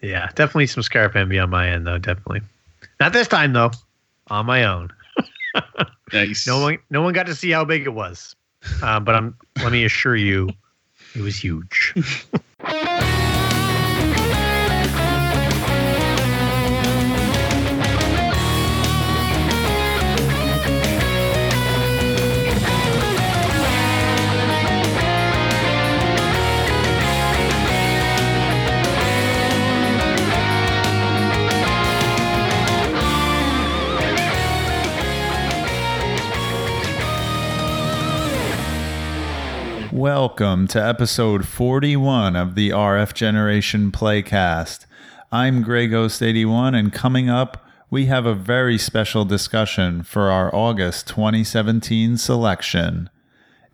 Yeah, definitely some envy on my end, though. Definitely. Not this time, though. On my own. Nice. No one, no one got to see how big it was. Uh, but I'm. let me assure you, it was huge. Welcome to episode 41 of the RF Generation Playcast. I'm Grey Ghost 81 and coming up we have a very special discussion for our August 2017 selection.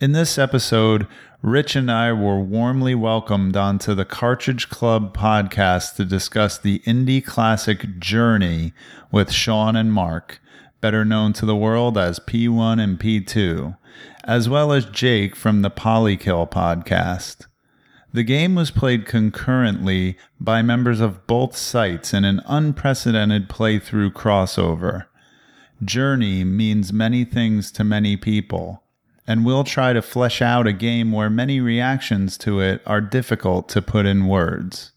In this episode, Rich and I were warmly welcomed onto the Cartridge Club podcast to discuss the indie classic Journey with Sean and Mark, better known to the world as P1 and P2 as well as Jake from the Polykill podcast. The game was played concurrently by members of both sites in an unprecedented playthrough crossover. Journey means many things to many people, and we'll try to flesh out a game where many reactions to it are difficult to put in words.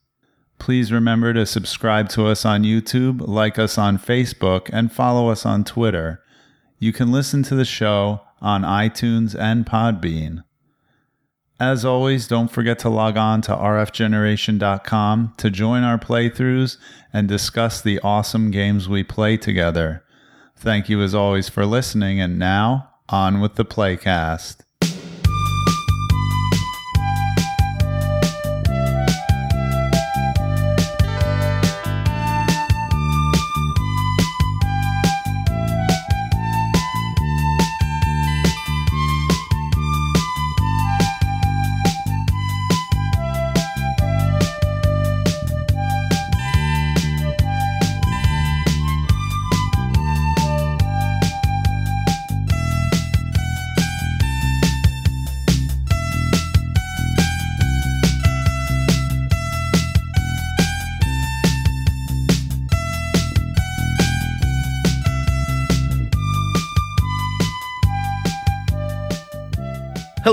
Please remember to subscribe to us on YouTube, like us on Facebook, and follow us on Twitter. You can listen to the show on iTunes and Podbean. As always, don't forget to log on to rfgeneration.com to join our playthroughs and discuss the awesome games we play together. Thank you as always for listening, and now on with the playcast.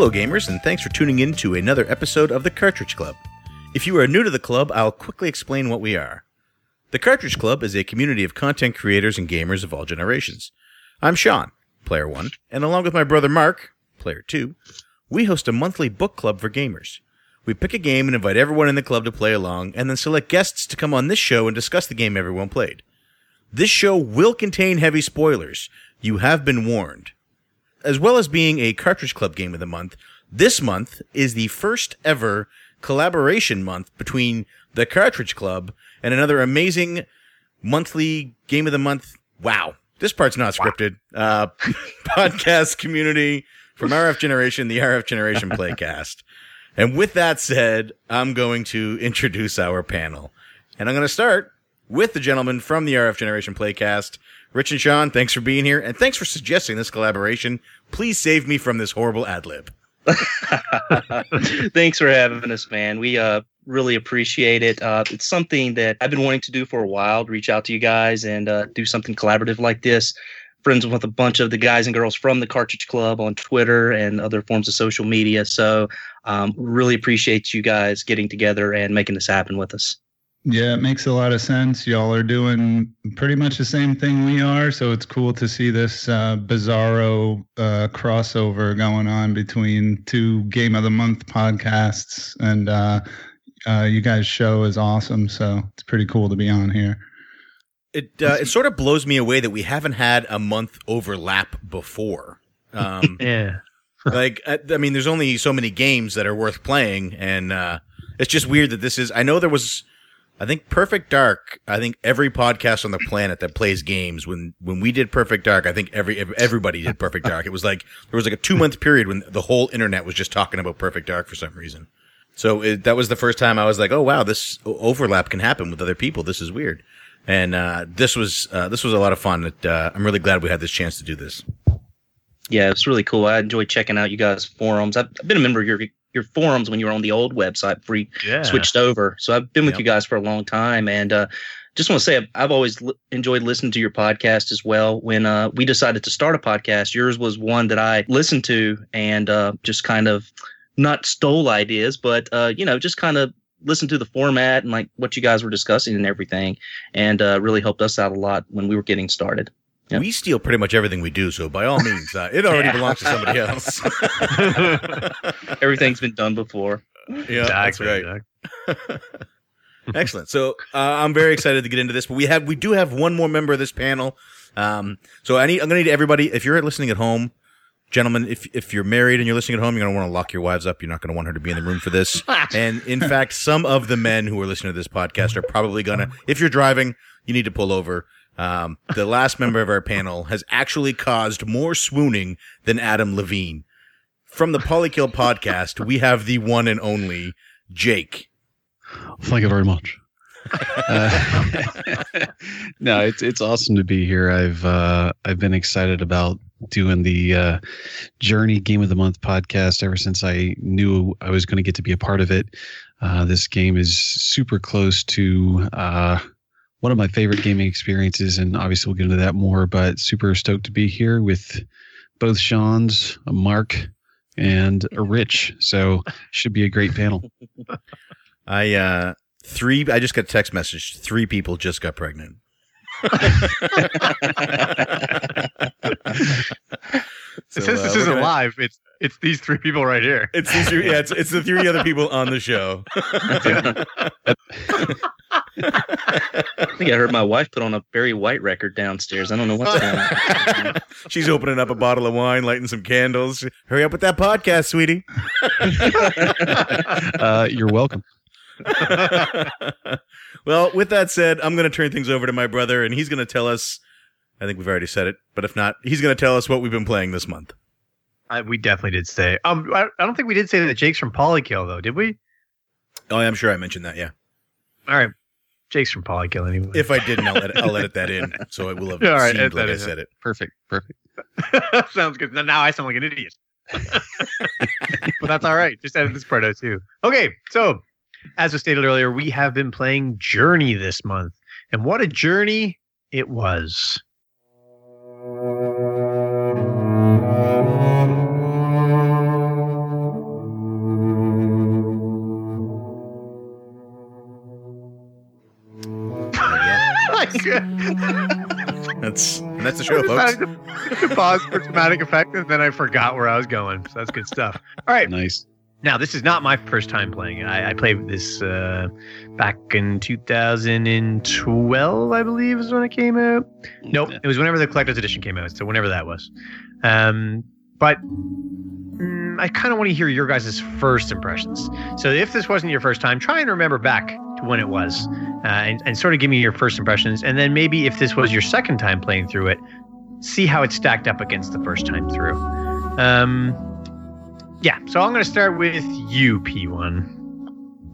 Hello, gamers, and thanks for tuning in to another episode of the Cartridge Club. If you are new to the club, I'll quickly explain what we are. The Cartridge Club is a community of content creators and gamers of all generations. I'm Sean, player one, and along with my brother Mark, player two, we host a monthly book club for gamers. We pick a game and invite everyone in the club to play along, and then select guests to come on this show and discuss the game everyone played. This show will contain heavy spoilers. You have been warned as well as being a Cartridge Club game of the month, this month is the first ever collaboration month between the Cartridge Club and another amazing monthly game of the month. Wow. This part's not scripted. Uh, podcast community from RF Generation, the RF Generation Playcast. And with that said, I'm going to introduce our panel. And I'm going to start with the gentleman from the RF Generation Playcast, Rich and Sean, thanks for being here, and thanks for suggesting this collaboration. Please save me from this horrible ad lib. Thanks for having us, man. We uh, really appreciate it. Uh, it's something that I've been wanting to do for a while. To Reach out to you guys and uh, do something collaborative like this. Friends with a bunch of the guys and girls from the Cartridge Club on Twitter and other forms of social media. So, um, really appreciate you guys getting together and making this happen with us. Yeah, it makes a lot of sense. Y'all are doing pretty much the same thing we are, so it's cool to see this uh, bizarro uh, crossover going on between two Game of the Month podcasts, and uh, uh you guys' show is awesome. So it's pretty cool to be on here. It uh, it sort of blows me away that we haven't had a month overlap before. Um, yeah. like I, I mean, there's only so many games that are worth playing, and uh, it's just weird that this is. I know there was I think Perfect Dark. I think every podcast on the planet that plays games when when we did Perfect Dark, I think every everybody did Perfect Dark. It was like there was like a two month period when the whole internet was just talking about Perfect Dark for some reason. So it, that was the first time I was like, oh wow, this overlap can happen with other people. This is weird. And uh, this was uh, this was a lot of fun. It, uh, I'm really glad we had this chance to do this. Yeah, it's really cool. I enjoy checking out you guys' forums. I've, I've been a member of your your forums when you were on the old website before you Yeah. switched over. So I've been with Yep. you guys for a long time, and uh, just want to say I've, I've always l- enjoyed listening to your podcast as well. When uh, we decided to start a podcast, yours was one that I listened to and uh, just kind of not stole ideas, but uh, you know, just kind of listened to the format and like what you guys were discussing and everything, and uh, really helped us out a lot when we were getting started. Yep. We steal pretty much everything we do, so by all means, uh, it already Yeah. belongs to somebody else. Everything's been done before. yeah, that's right. exactly. Excellent. So uh, I'm very excited to get into this, but we have we do have one more member of this panel. Um, so I need I'm gonna need everybody. If you're listening at home, gentlemen, if if you're married and you're listening at home, you're gonna want to lock your wives up. You're not gonna want her to be in the room for this. and in fact, some of the men who are listening to this podcast are probably gonna. If you're driving, you need to pull over. Um, the last member of our panel has actually caused more swooning than Adam Levine. From the Polykill podcast, we have the one and only Jake. Thank you very much. Uh, no, it's it's awesome to be here. I've uh, I've been excited about doing the uh, Journey Game of the Month podcast ever since I knew I was going to get to be a part of it. Uh, this game is super close to uh, one of my favorite gaming experiences, and obviously we'll get into that more. But super stoked to be here with both Sean's, a Mark, and a Rich. So should be a great panel. I uh three I just got a text message. Three people just got pregnant. So, Since uh, this we're isn't gonna- live, it's it's these three people right here. It's these three, yeah, it's, it's the three other people on the show. I think I heard my wife put on a Barry White record downstairs. I don't know what's going on. She's opening up a bottle of wine, lighting some candles. Hurry up with that podcast, sweetie. Uh, you're welcome. well, with that said, I'm going to turn things over to my brother, and he's going to tell us. I think we've already said it, but if not, he's going to tell us what we've been playing this month. I, we definitely did say. Um, I, I don't think we did say that Jake's from Polykill though, did we? Oh, I'm sure I mentioned that. Yeah. All right, Jake's from Polykill anyway. If I didn't, I'll let, I'll edit that in, so it will have All right, seemed like that I said it. Perfect. Perfect. Sounds good. Now I sound like an idiot. but that's all right. Just edit this part out too. Okay, so as was stated earlier, we have been playing Journey this month, and what a journey it was. That's and that's the show, folks. Pause for dramatic effect, and then I forgot where I was going. So that's good stuff. All right, Nice. Now, this is not my first time playing it. I, I played this uh, back in 2012, I believe, is when it came out. Nope, it was whenever the collector's edition came out. So whenever that was. Um, but mm, I kind of want to hear your guys' first impressions. So if this wasn't your first time, try and remember back to when it was, uh, and, and sort of give me your first impressions. And then maybe if this was your second time playing through it, see how it stacked up against the first time through. Um, yeah, so I'm going to start with you, P1.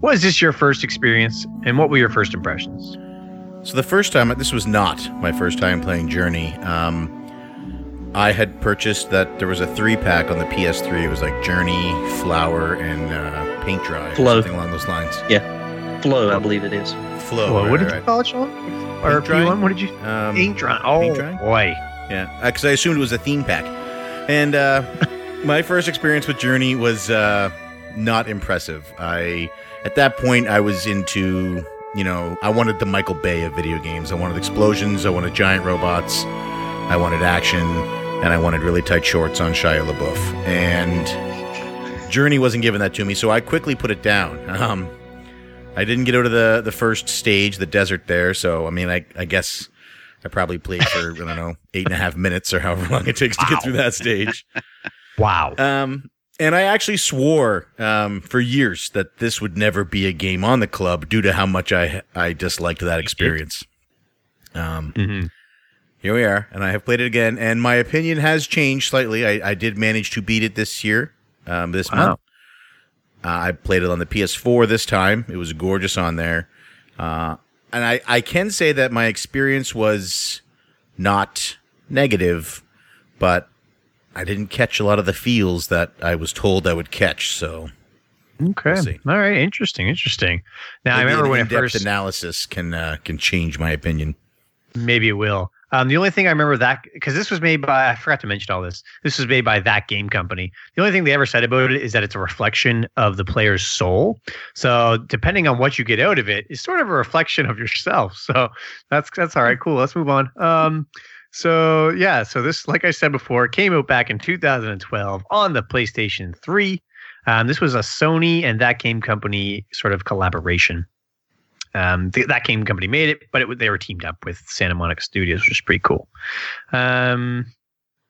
Was this your first experience, and what were your first impressions? So the first time, this was not my first time playing Journey. Um, I had purchased that there was a three pack on the PS3. It was like Journey, Flower, and uh, Paint Dry, or Flow. something along those lines. Yeah, Flow, I believe it is. Flow. Well, right, what did you call it, Sean? Or Paint dry? P1? What did you? Um, Paint dry. Oh paint dry? boy. Yeah, because I assumed it was a theme pack. And uh, my first experience with Journey was uh, not impressive. I at that point I was into you know I wanted the Michael Bay of video games. I wanted explosions. I wanted giant robots. I wanted action, and I wanted really tight shorts on Shia LaBeouf. And Journey wasn't giving that to me, so I quickly put it down. Um, I didn't get out of the the first stage, the desert there. So I mean, I I guess. I probably played for I don't know eight and a half minutes or however long it takes to get through that stage. Wow. Um, and I actually swore um, for years that this would never be a game on the club due to how much I I disliked that experience. Um, hmm here we are, and I have played it again, and my opinion has changed slightly. I, I did manage to beat it this year, um, this Wow. month. Uh, I played it on the PS4 this time. It was gorgeous on there. Uh, and I, I can say that my experience was not negative, but I didn't catch a lot of the feels that I was told I would catch. So Okay. We'll. All right. Interesting. Interesting. Now I remember when first. analysis can uh, can change my opinion. Maybe it will. Um, the only thing I remember that because this was made by I forgot to mention all this. This was made by that game company. The only thing they ever said about it is that it's a reflection of the player's soul. So depending on what you get out of it, it's sort of a reflection of yourself. So that's that's all right. Cool. Let's move on. Um, so yeah. So this, like I said before, came out back in 2012 on the PlayStation 3. Um, this was a Sony and that game company sort of collaboration. Um, th- that game company made it, but it, they were teamed up with Santa Monica Studios, which is pretty cool. Um,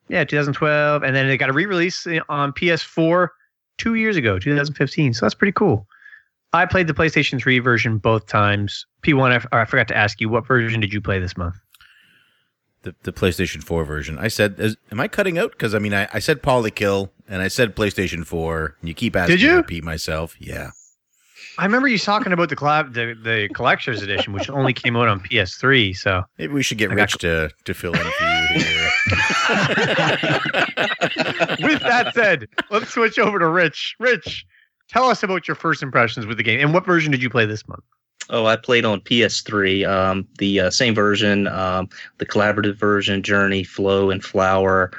yeah, 2012, and then it got a re-release on PS4 two years ago, 2015. So that's pretty cool. I played the PlayStation 3 version both times. P1, I, f- I forgot to ask you, what version did you play this month? The, the PlayStation 4 version. I said, is, am I cutting out? Because I mean, I, I said Polykill and I said PlayStation 4. And you keep asking Did me you? to repeat myself. Yeah. I remember you talking about the collab, the, the collector's edition, which only came out on PS3. So Maybe we should get I got Rich to, to fill in for you here. with that said, let's switch over to Rich. Rich, tell us about your first impressions with the game and what version did you play this month? Oh, I played on PS3, um, the uh, same version, um, the collaborative version, Journey, Flow, and Flower.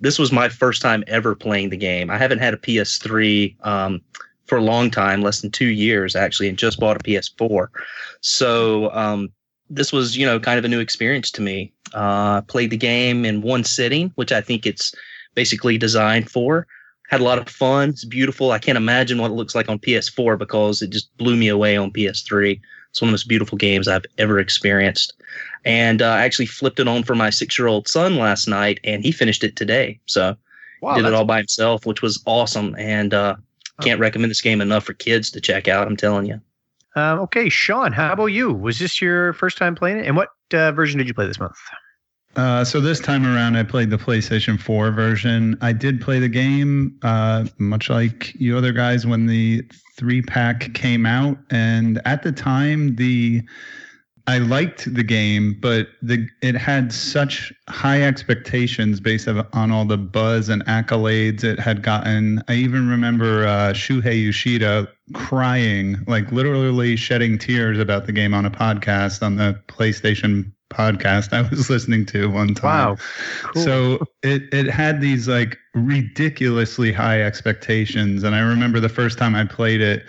This was my first time ever playing the game. I haven't had a PS3 um, for a long time, less than two years actually, and just bought a PS4. So um, this was, you know, kind of a new experience to me. Uh, played the game in one sitting, which I think it's basically designed for. Had a lot of fun. It's beautiful. I can't imagine what it looks like on PS4 because it just blew me away on PS3. It's one of the most beautiful games I've ever experienced. And uh, I actually flipped it on for my six year old son last night, and he finished it today. So Wow, did it all by himself, which was awesome. And uh, can't recommend this game enough for kids to check out. I'm telling you. Um, okay, Sean, how about you? Was this your first time playing it? And what uh, version did you play this month? Uh, so this time around, I played the PlayStation 4 version. I did play the game, uh, much like you other guys, when the three pack came out, and at the time, the I liked the game, but the it had such high expectations based on all the buzz and accolades it had gotten. I even remember uh, Shuhei Yoshida crying, like literally shedding tears about the game on a podcast on the PlayStation podcast I was listening to one time. Wow, cool. So it it had these like ridiculously high expectations, and I remember the first time I played it,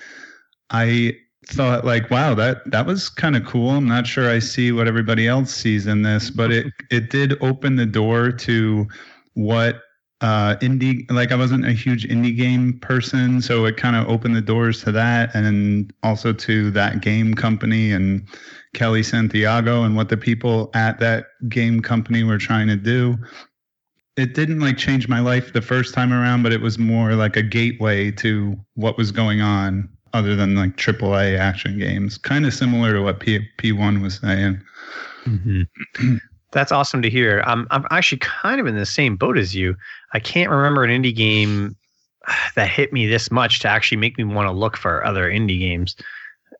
I thought like, wow, that that was kind of cool. I'm not sure I see what everybody else sees in this, but it it did open the door to what uh indie like I wasn't a huge indie game person, so it kind of opened the doors to that and also to that game company and Kellee Santiago and what the people at that game company were trying to do. It didn't like change my life the first time around, but it was more like a gateway to what was going on other than like AAA action games. Kind of similar to what P- P1 was saying. Mm-hmm. That's awesome to hear. I'm I'm actually kind of in the same boat as you. I can't remember an indie game that hit me this much to actually make me want to look for other indie games.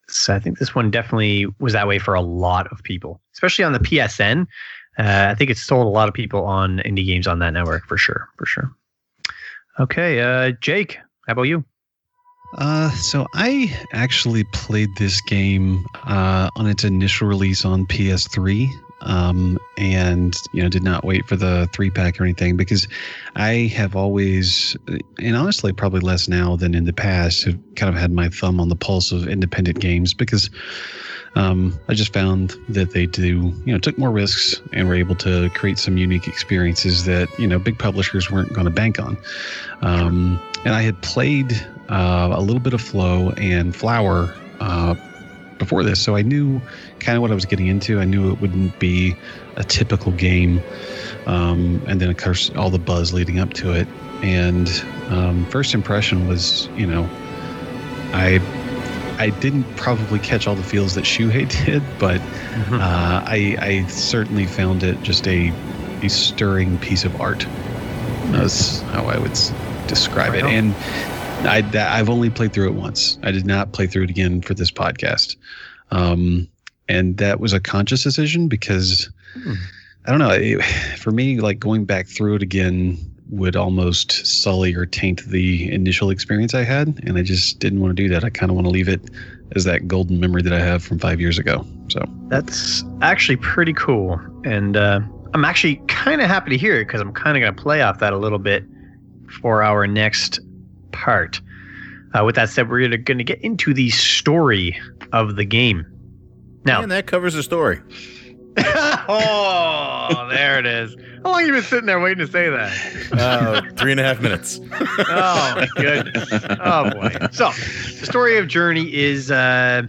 So I think this one definitely was that way for a lot of people, especially on the PSN. Uh, I think it sold a lot of people on indie games on that network for sure, for sure. Okay, uh, Jake, how about you? Uh, so I actually played this game uh, on its initial release on PS3, um, and you know did not wait for the three pack or anything because I have always, and honestly probably less now than in the past, have kind of had my thumb on the pulse of independent games because um, I just found that they do, you know, took more risks and were able to create some unique experiences that you know big publishers weren't going to bank on. Um, and I had played uh, a little bit of Flow and Flower uh, before this, so I knew kind of what I was getting into. I knew it wouldn't be a typical game, um, and then of course all the buzz leading up to it. And um, first impression was, you know, I I didn't probably catch all the feels that Shuhei did, but uh, I, I certainly found it just a, a stirring piece of art. That's how I would describe it. On. And I, that, I've only played through it once. I did not play through it again for this podcast. Um, and that was a conscious decision because Hmm. I don't know. It, for me, like going back through it again would almost sully or taint the initial experience I had, and I just didn't want to do that. I kind of want to leave it as that golden memory that I have from five years ago. So That's actually pretty cool. And uh, I'm actually kind of happy to hear it because I'm kind of going to play off that a little bit for our next part. Uh, with that said, we're going to get into the story of the game. Now, And that covers the story. oh, there it is. How long have you been sitting there waiting to say that? Uh, three and a half minutes. Oh my goodness. Oh boy. So the story of Journey is uh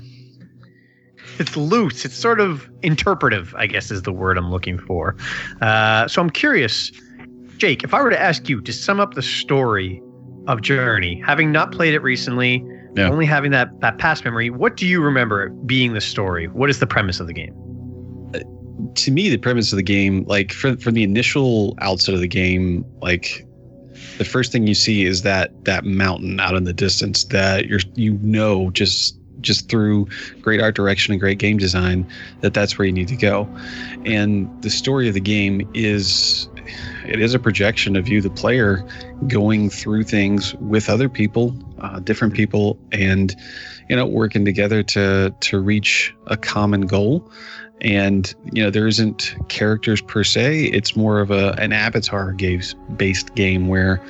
it's loose. It's sort of interpretive, I guess is the word I'm looking for. Uh so I'm curious, Jake, if I were to ask you to sum up the story of Journey, having not played it recently, Yeah. only having that, that past memory, what do you remember being the story? What is the premise of the game? Uh, to me, the premise of the game, like for from the initial outset of the game, like the first thing you see is that that mountain out in the distance that you're you know just just through great art direction and great game design that that's where you need to go. And the story of the game is it is a projection of you the player going through things with other people uh, different people and you know working together to to reach a common goal. And you know there isn't characters per se. It's more of a an avatar games based game where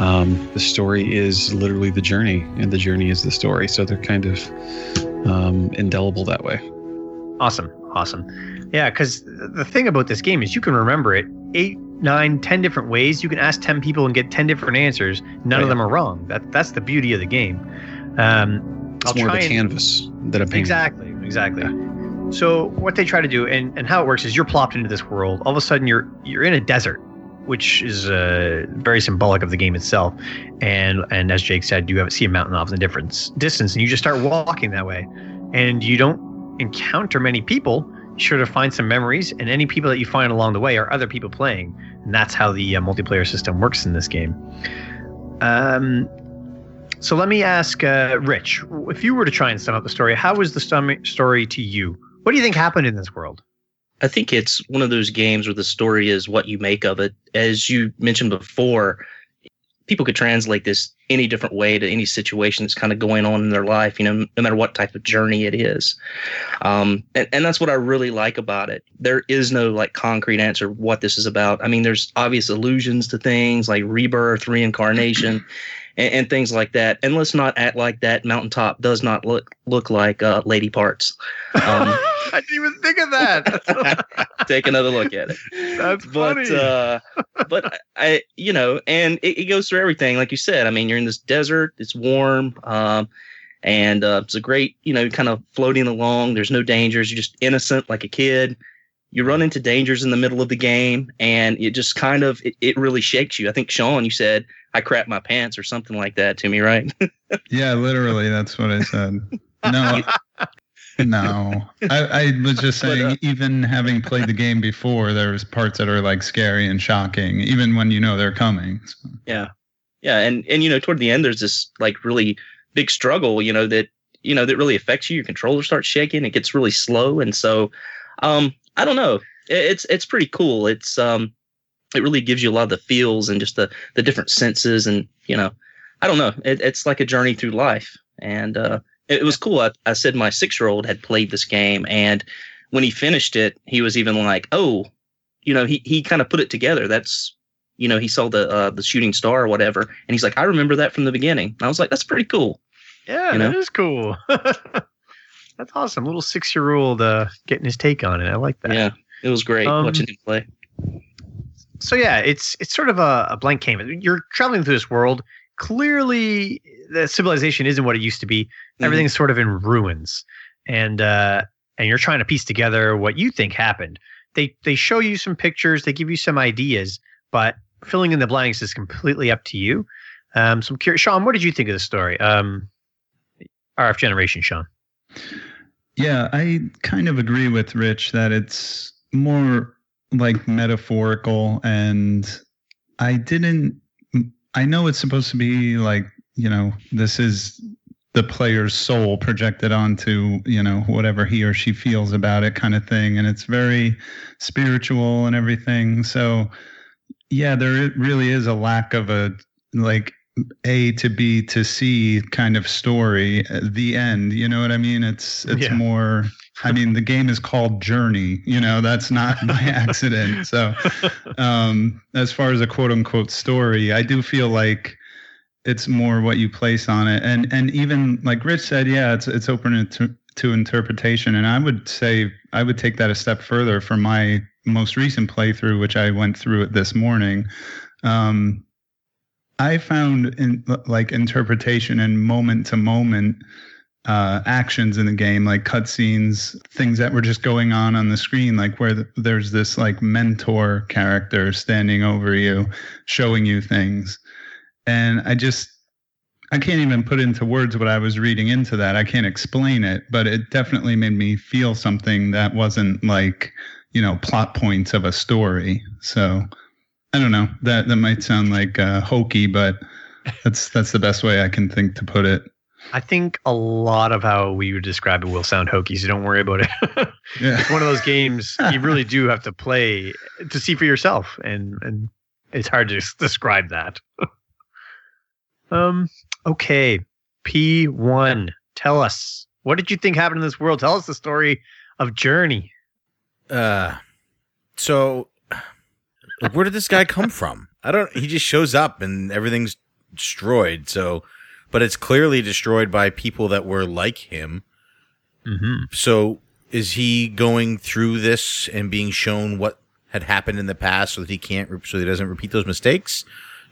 um, the story is literally the journey and the journey is the story so they're kind of um, indelible that way Awesome. Awesome. Yeah, because the thing about this game is you can remember it eight, nine, ten different ways. You can ask ten people and get ten different answers. None of them are wrong. That that's the beauty of the game. Um, it's more of a canvas than a painting Exactly. Exactly. So what they try to do and, and how it works is you're plopped into this world. All of a sudden you're you're in a desert, which is uh, very symbolic of the game itself. And and as Jake said, you have see a mountain off in the difference distance, and you just start walking that way, and you don't encounter many people. You sure to find some memories, and any people that you find along the way are other people playing, and that's how the uh, multiplayer system works in this game. Um, so let me ask uh, Rich, if you were to try and sum up the story, how was the story to you? What do you think happened in this world? I think it's one of those games where the story is what you make of it. As you mentioned before, people could translate this any different way to any situation that's kind of going on in their life, you know, no matter what type of journey it is. Um, and, and that's what I really like about it. There is no like concrete answer what this is about. I mean, there's obvious allusions to things like rebirth, reincarnation. And, and things like that, and let's not act like that mountaintop does not look look like uh, lady parts. Um, I didn't even think of that. take another look at it. That's but funny. uh but I you know, and it, it goes through everything, like you said. I mean, you're in this desert, it's warm, um, and uh, it's a great, you know, kind of floating along. There's no dangers. You're just innocent, like a kid. You run into dangers in the middle of the game, and it just kind of it, it really shakes you. I think Sean, you said I crap my pants or something like that to me, right? Yeah, literally, that's what I said. No, no. I, I was just But, saying, uh, even having played the game before, there's parts that are like scary and shocking, even when you know they're coming. So, Yeah. Yeah. And, and, you know, toward the end, there's this like really big struggle, you know, that, you know, that really affects you. Your controller starts shaking. It gets really slow. And so, um, I don't know. It- It's, it's pretty cool. It's, um, it really gives you a lot of the feels and just the, the different senses. And, you know, I don't know. It, it's like a journey through life. And, uh, it, it was cool. I, I said my six year old had played this game and when he finished it, he was even like, Oh, you know, he, he kind of put it together. That's, you know, he saw the uh, the shooting star or whatever, and he's like, I remember that from the beginning. And I was like, that's pretty cool. yeah, you know? is cool. That's awesome. Little six year old uh, getting his take on it. I like that. Yeah, it was great Um, watching him play. So yeah, it's it's sort of a, a blank canvas. You're traveling through this world. Clearly, the civilization isn't what it used to be. Mm-hmm. Everything's sort of in ruins, and uh, and you're trying to piece together what you think happened. They they show you some pictures, they give you some ideas, but filling in the blanks is completely up to you. Um, so I'm curious, Sean, what did you think of the story? Um, RF Generation, Sean. yeah, I kind of agree with Rich that it's more like metaphorical, and I didn't. I know it's supposed to be like you know this is the player's soul projected onto you know whatever he or she feels about it kind of thing and it's very spiritual and everything so yeah, there really is a lack of a like A to B to C kind of story. Uh, the end, you know what I mean? It's it's Yeah. more. I mean, the game is called Journey. You know, that's not by accident. So, um, as far as a quote unquote story, I do feel like it's more what you place on it, and and even like Rich said, yeah, it's it's open to to interpretation, and I would say I would take that a step further for my most recent playthrough, which I went through it this morning. Um, I found in like interpretation and moment to moment uh, actions in the game, like cutscenes, things that were just going on on the screen, like where th- there's this like mentor character standing over you, showing you things, and I just I can't even put into words what I was reading into that. I can't explain it, but it definitely made me feel something that wasn't like you know plot points of a story. So I don't know. That that might sound like uh, hokey, but that's that's the best way I can think to put it. I think a lot of how we would describe it will sound hokey, so don't worry about it. Yeah. it's one of those games you really do have to play to see for yourself, and and it's hard to describe that. um. Okay. P one. Tell us what did you think happened in this world? Tell us the story of Journey. Uh, so like, where did this guy come from? I don't. He just shows up and everything's destroyed. So, but it's clearly destroyed by people that were like him. Mm-hmm. So, is he going through this and being shown what had happened in the past so that he can't, re- so he doesn't repeat those mistakes?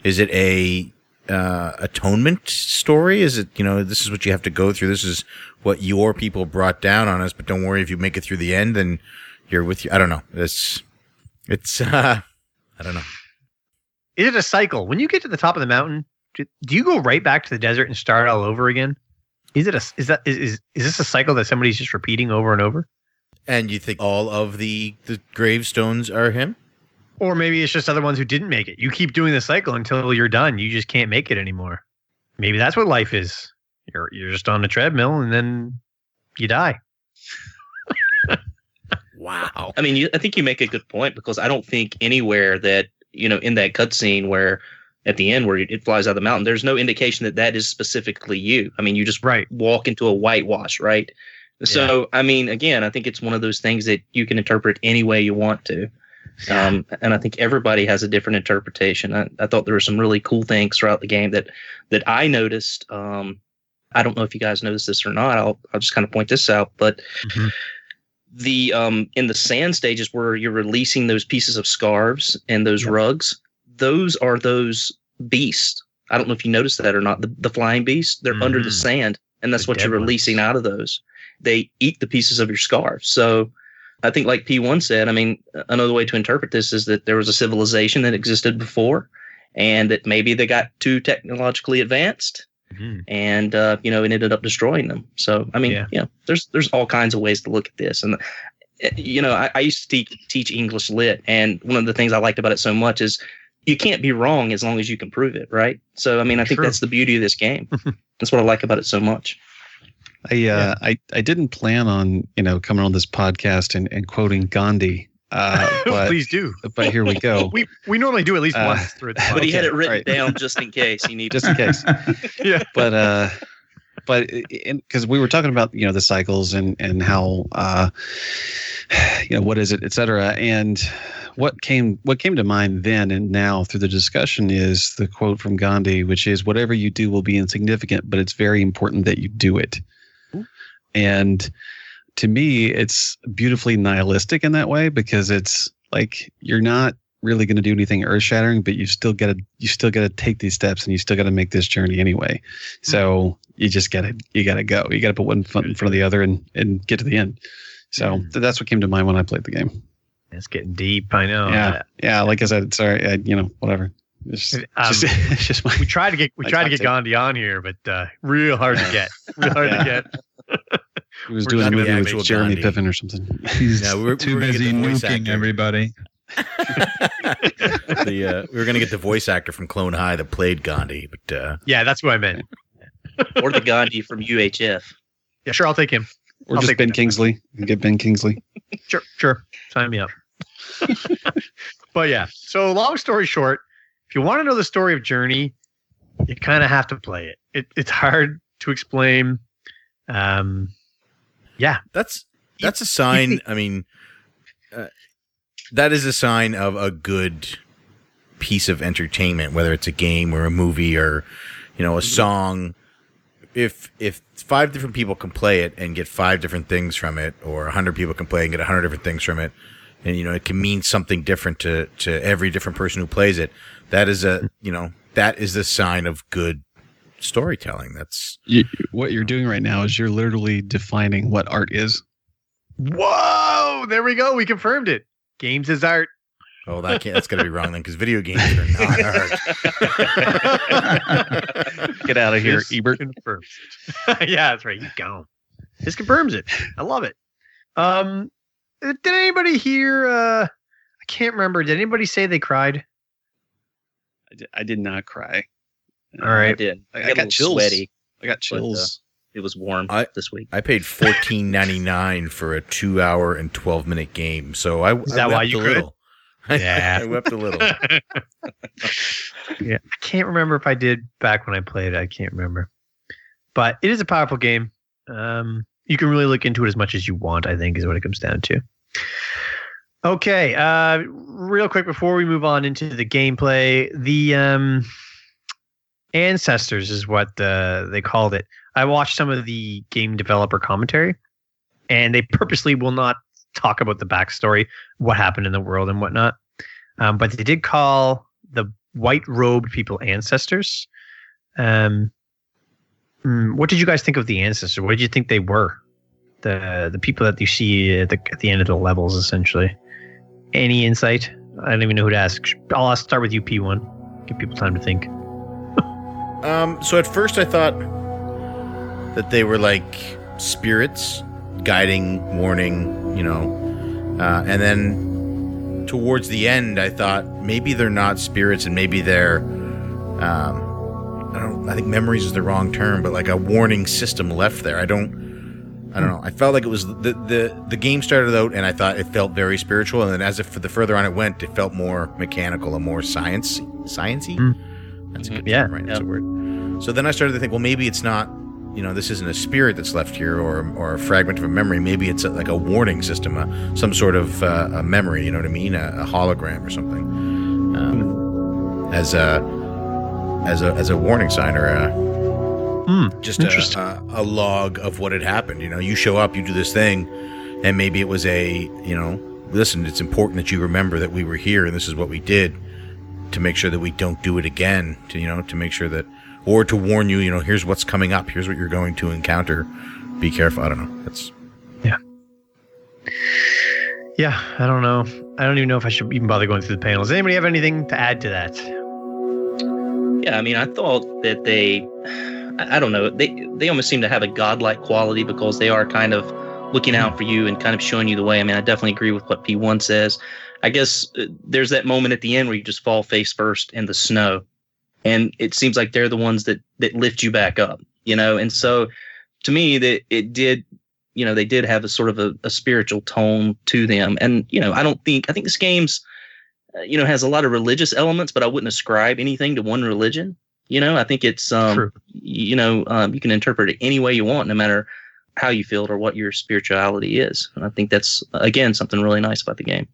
Is it a uh, atonement story? Is it you know this is what you have to go through? This is what your people brought down on us. But don't worry, if you make it through the end, then you're with you. I don't know. It's it's uh, I don't know. Is it a cycle? When you get to the top of the mountain, do, do you go right back to the desert and start all over again? Is it a is that is is, is this a cycle that somebody's just repeating over and over? And you think all of the the gravestones are him? Or maybe it's just other ones who didn't make it. You keep doing the cycle until you're done. You just can't make it anymore. Maybe that's what life is. You're you're just on a treadmill and then you die. Wow. I mean, you, I think you make a good point because I don't think anywhere that you know in that cutscene where at the end where it flies out of the mountain, there's no indication that that is specifically you. I mean, you just Right. walk into a whitewash, right? So, I mean, again, I think it's one of those things that you can interpret any way you want to. Um, and I think everybody has a different interpretation. I, I thought there were some really cool things throughout the game that that I noticed. Um, I don't know if you guys noticed this or not. I'll I'll just kind of point this out, but Mhm. the um in the sand stages where you're releasing those pieces of scarves and those Yep. rugs, those are those beasts. I don't know if you noticed that or not. The, the flying beasts, they're under the Mhm. sand, and that's The what you're dead ones. releasing out of those. They eat the pieces of your scarf. So I think, like P1 said, I mean, another way to interpret this is that there was a civilization that existed before, and that maybe they got too technologically advanced, Mhm. and uh, you know, it ended up destroying them. So I mean, Yeah. yeah, there's there's all kinds of ways to look at this, and uh, you know, I, I used to teach, teach English lit, and one of the things I liked about it so much is you can't be wrong as long as you can prove it, right? So I mean, I think True. that's the beauty of this game. that's what I like about it so much. I, uh, I I didn't plan on you know coming on this podcast and, and quoting Gandhi, uh, but Please do. but here we go. We we normally do at least Uh, once through the But he had it written right. down just in case you need. Just in case. yeah. but uh but because we were talking about you know the cycles and and how uh you know what is it et cetera and what came what came to mind then and now through the discussion is the quote from gandhi which is whatever you do will be insignificant but it's very important that you do it. And to me it's beautifully nihilistic in that way because it's like you're not really going to do anything earth shattering but you still got to you still got to take these steps and you still got to make this journey anyway. So you just gotta you gotta go. You gotta put one foot in front of the other and and get to the end. So Mhm. that's what came to mind when i played the game It's getting deep. I know. yeah yeah like i said sorry I, you know whatever it's just, Um, just, it's just my we tried to get we I tried to get to- Gandhi on here, but uh, real hard to get. Real hard Yeah. to get. he was we're doing a movie with actual jeremy Gandhi. piven or something He's Yeah, we were- we too were gonna busy the nuking everybody. the uh, we were gonna get the voice actor from Clone High that played Gandhi, but uh, Yeah, that's what I meant. or the Gandhi from UHF. Yeah, sure, I'll take him. or I'll just ben that. kingsley you can get ben kingsley Sure, sure. Sign me up. but yeah. So long story short, if you want to know the story of Journey, you kind of have to play it. it. It's hard to explain. Um, yeah, That's that's a sign. I mean, uh, that is a sign of a good piece of entertainment, whether it's a game or a movie or you know a song. If if five different people can play it and get five different things from it, or a hundred people can play and get a hundred different things from it, and you know it can mean something different to to every different person who plays it. That is a you know that is the sign of good storytelling. That's You, what you're doing right now is you're literally defining what art is. Whoa! There we go. We confirmed it. Games is art. oh that can't that's gonna be wrong then because video games are not art. Get out of here, This Ebert. confirms it. yeah, that's right. You go. This confirms it. I love it. Um, did anybody hear? Uh, I can't remember. Did anybody say they cried? I did, I did not cry. All right, I did. I- I, I got, got a chills. sweaty. I got chills. It was warm I- this week. I paid fourteen ninety nine for a two hour and twelve minute game, so I Is I that why you a could? little. Yeah. I wept a little. yeah, I can't remember if I did back when I played. it. I can't remember, but it is a powerful game. Um, you can really look into it as much as you want. I think is what it comes down to. Okay, uh, real quick before we move on into the gameplay, the um, ancestors is what they called it. I watched some of the game developer commentary, and they purposely will not talk about the backstory, what happened in the world and whatnot. Um, but they did call the white robed people ancestors. Um, mm, what did you guys think of the ancestors? What did you think they were? The the people that you see at the, at the end of the levels, essentially. Any insight? I don't even know who to ask. I'll start with you, P1. Give people time to think. Um, so at first I thought that they were like spirits guiding, warning, you know, uh, and then towards the end I thought maybe they're not spirits and maybe they're, um, I don't, I think memories is the wrong term, but like a warning system left there. I don't. I don't know. I felt like it was the, the the game started out, and I thought it felt very spiritual, and then as if the further on it went, it felt more mechanical and more science sciency. Mm. That's a good Yeah. term, right? That's a word. So then I started to think, well, maybe it's not, you know, this isn't a spirit that's left here or, or a fragment of a memory. Maybe it's a, like a warning system, a, some sort of uh, a memory, you know what I mean? A, a hologram or something. Um, as a as a as a warning sign or a Hmm. just a, a, a log of what had happened. You know, you show up, you do this thing, and maybe it was a, you know, listen, it's important that you remember that we were here and this is what we did to make sure that we don't do it again. To you know, to make sure that, or to warn you, you know, here's what's coming up. Here's what you're going to encounter. Be careful. I don't know. That's yeah. Yeah, I don't know. I don't even know if I should even bother going through the panels. Anybody have anything to add to that? Yeah, I mean, I thought that they, I don't know, they they almost seem to have a godlike quality because they are kind of looking out for you and kind of showing you the way. I mean, I definitely agree with what P1 says. I guess uh, there's that moment at the end where you just fall face first in the snow, and it seems like they're the ones that that lift you back up, you know. And so, to me, that it did, you know, they did have a sort of a, a spiritual tone to them. And you know, I don't think I think this game's you know has a lot of religious elements but i wouldn't ascribe anything to one religion you know i think it's um True. you know um, you can interpret it any way you want no matter how you feel it or what your spirituality is and i think that's again something really nice about the game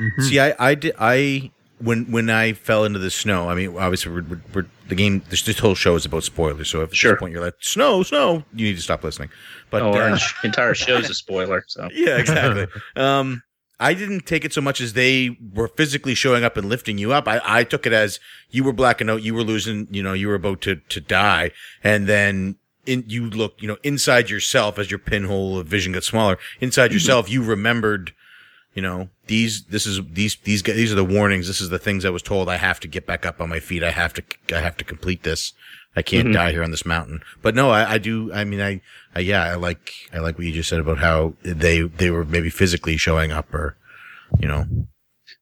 Mhm. See, I, I did, I when when I fell into the snow. I mean, obviously, we're, we're, we're, the game. This, this whole show is about spoilers. So if at Sure. this point you're like snow, snow, you need to stop listening. But oh, uh, our entire show's a spoiler so yeah, exactly. um, I didn't take it so much as they were physically showing up and lifting you up. I, I took it as you were blacking out, you were losing, you know, you were about to to die, and then. In, you look, you know, inside yourself as your pinhole of vision got smaller. Inside mm-hmm. yourself, you remembered you know these this is these these guys, these are the warnings this is the things i was told i have to get back up on my feet i have to i have to complete this i can't Mhm. die here on this mountain but no i, I do i mean I, I yeah i like i like what you just said about how they they were maybe physically showing up or you know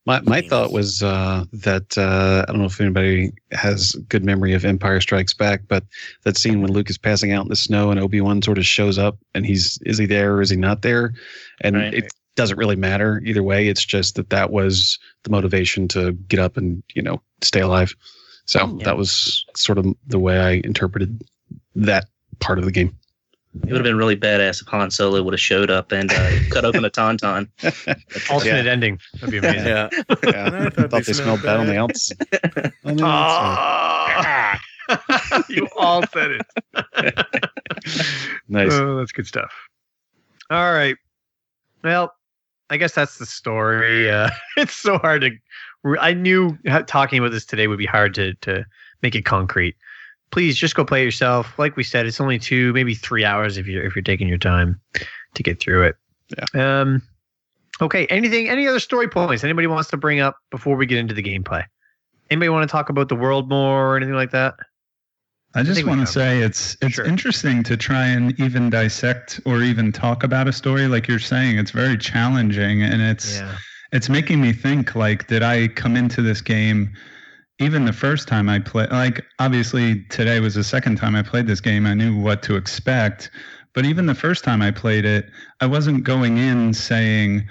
My my thought was uh, that uh, I don't know if anybody has good memory of Empire Strikes Back, but that scene when Luke is passing out in the snow and Obi Wan sort of shows up and he's is he there or is he not there? And Right. it doesn't really matter either way. It's just that that was the motivation to get up and you know stay alive. So Yeah. that was sort of the way I interpreted that part of the game. It would have been really badass if Han Solo would have showed up and uh, cut open a tauntaun. Alternate ending. That'd be amazing. Yeah. Yeah, I thought they smelled bad on the outs. on the outside. Ah! you all said it. Nice. Oh, that's good stuff. All right. Well, I guess that's the story. Uh, it's so hard to. I knew talking about this today would be hard to to make it concrete. Please just go play it yourself. Like we said, it's only two, maybe three hours if you're if you're taking your time to get through it. Yeah. Um. Okay. Anything? Any other story points? Anybody wants to bring up before we get into the gameplay? Anybody want to talk about the world more or anything like that? I just we want to say it's it's Sure. interesting to try and even dissect or even talk about a story like you're saying. It's very challenging and it's Yeah. It's making me think like did I come into this game even the first time I played like obviously today was the second time I played this game. I knew what to expect, but even the first time I played it, I wasn't going in saying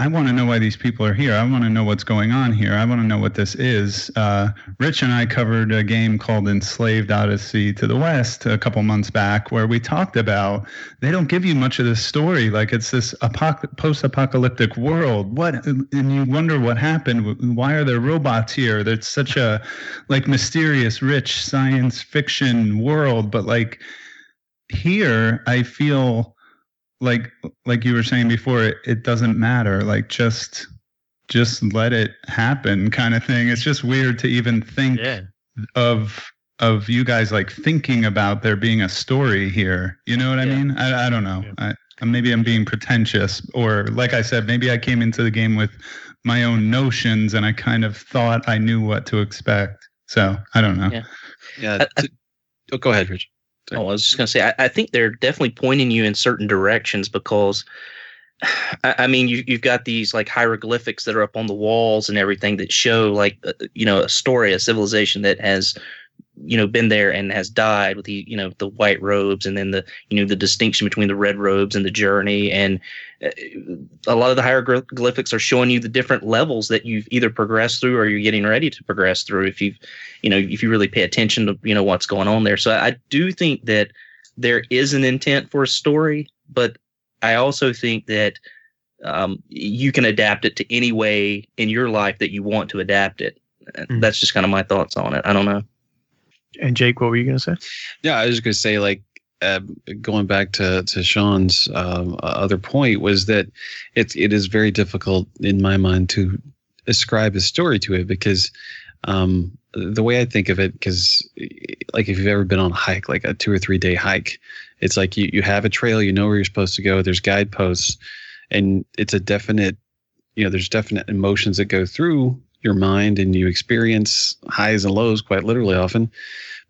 I want to know why these people are here. I want to know what's going on here. I want to know what this is. Uh, Rich and I covered a game called Enslaved Odyssey to the West a couple months back, where we talked about they don't give you much of this story. Like it's this apoc- post-apocalyptic world. What and you wonder what happened. Why are there robots here? There's such a like mysterious, rich science fiction world, but like here, I feel like like you were saying before it, it doesn't matter like just just let it happen kind of thing it's just weird to even think Yeah. of of you guys like thinking about there being a story here you know what i mean i, I don't know Yeah. I, maybe i'm being pretentious or like i said maybe i came into the game with my own notions and i kind of thought i knew what to expect so i don't know Yeah. Yeah. I- t- oh, go ahead, Rich. Oh, I was just gonna say, I, I think they're definitely pointing you in certain directions because, I, I mean, you you've got these like hieroglyphics that are up on the walls and everything that show like uh, you know a story, a civilization that has you know been there and has died with the you know the white robes and then the you know the distinction between the red robes and the journey. And uh, a lot of the hieroglyphics are showing you the different levels that you've either progressed through or you're getting ready to progress through if you've you know if you really pay attention to you know what's going on there. So i do think that there is an intent for a story but i also think that um, you can adapt it to any way in your life that you want to adapt it. Mm. that's just kind of my thoughts on it. I don't know And Jake, what were you gonna say? Yeah, I was going to say, like, uh, going back to to Sean's um, other point was that it's it is very difficult in my mind to ascribe a story to it because um, the way I think of it, because like if you've ever been on a hike, like a two or three day hike, it's like you you have a trail, you know where you're supposed to go. There's guideposts, and it's a definite, you know, there's definite emotions that go through your mind, and you experience highs and lows quite literally often.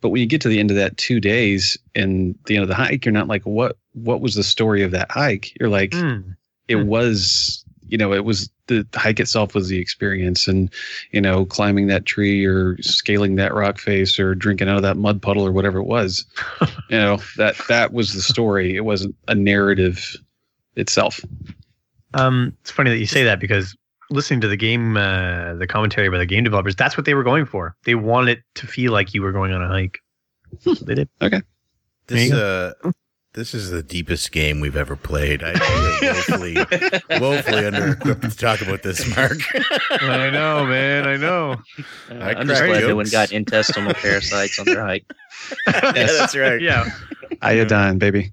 But when you get to the end of that two days and the end of the hike, you're not like, what what was the story of that hike? You're like, Mm. it Hmm. was, you know, it was the hike itself was the experience, and you know, climbing that tree or scaling that rock face or drinking out of that mud puddle or whatever it was. you know, that that was the story. It wasn't a narrative itself. Um, it's funny that you say that because listening to the game, uh, the commentary by the game developers, that's what they were going for. They wanted it to feel like you were going on a hike. So they did. Okay. This uh, this is the deepest game we've ever played. I feel woefully, woefully under equipped to talk about this, Mark. I know, man. I know. I i'm just crack glad no one got intestinal parasites on their hike yeah, that's right. Yeah. Iodine, baby.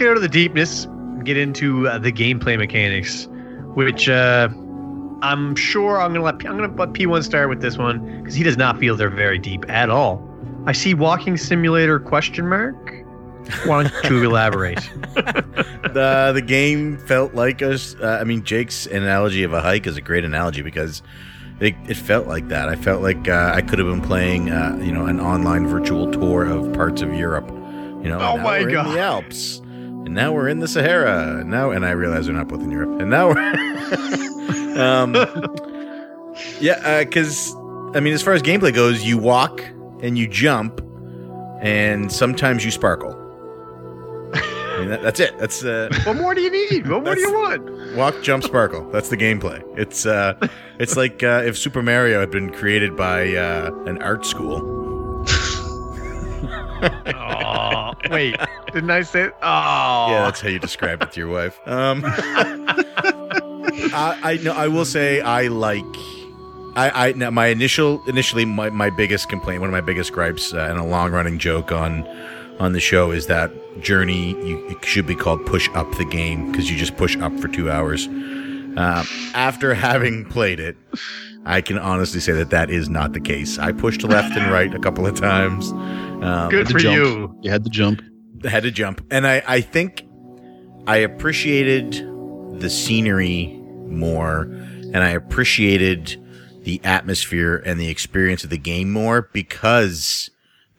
Get out of the deepness and get into uh, the gameplay mechanics, which uh, I'm sure I'm gonna let I'm gonna let P1 start with this one because he does not feel they're very deep at all. I see walking simulator question mark. Why don't you elaborate? the the game felt like us. Uh, I mean, Jake's analogy of a hike is a great analogy because it, it felt like that. I felt like uh, I could have been playing, uh, you know, an online virtual tour of parts of Europe. You know, Oh my God. in the Alps, and now we're in the Sahara. And now, and I realize we're not both in Europe. And now we're, um, yeah, because I mean, as far as gameplay goes, you walk and you jump, and sometimes you sparkle. I mean, that, that's it. That's uh, what more do you need? What more do you want? Walk, jump, sparkle. That's the gameplay. It's uh, it's like uh, if Super Mario had been created by uh, an art school. Oh, wait, didn't I say? Oh, Yeah, that's how you describe it to your wife. Um, I, I know. I will say I like. I, I now my initial initially my, my biggest complaint, one of my biggest gripes, uh, and a long running joke on on the show is that journey you it should be called push up the game because you just push up for two hours. Um, after having played it, I can honestly say that that is not the case. I pushed left and right a couple of times. Um, good for jump. you. You had to jump. had to jump and i i think i appreciated the scenery more and i appreciated the atmosphere and the experience of the game more because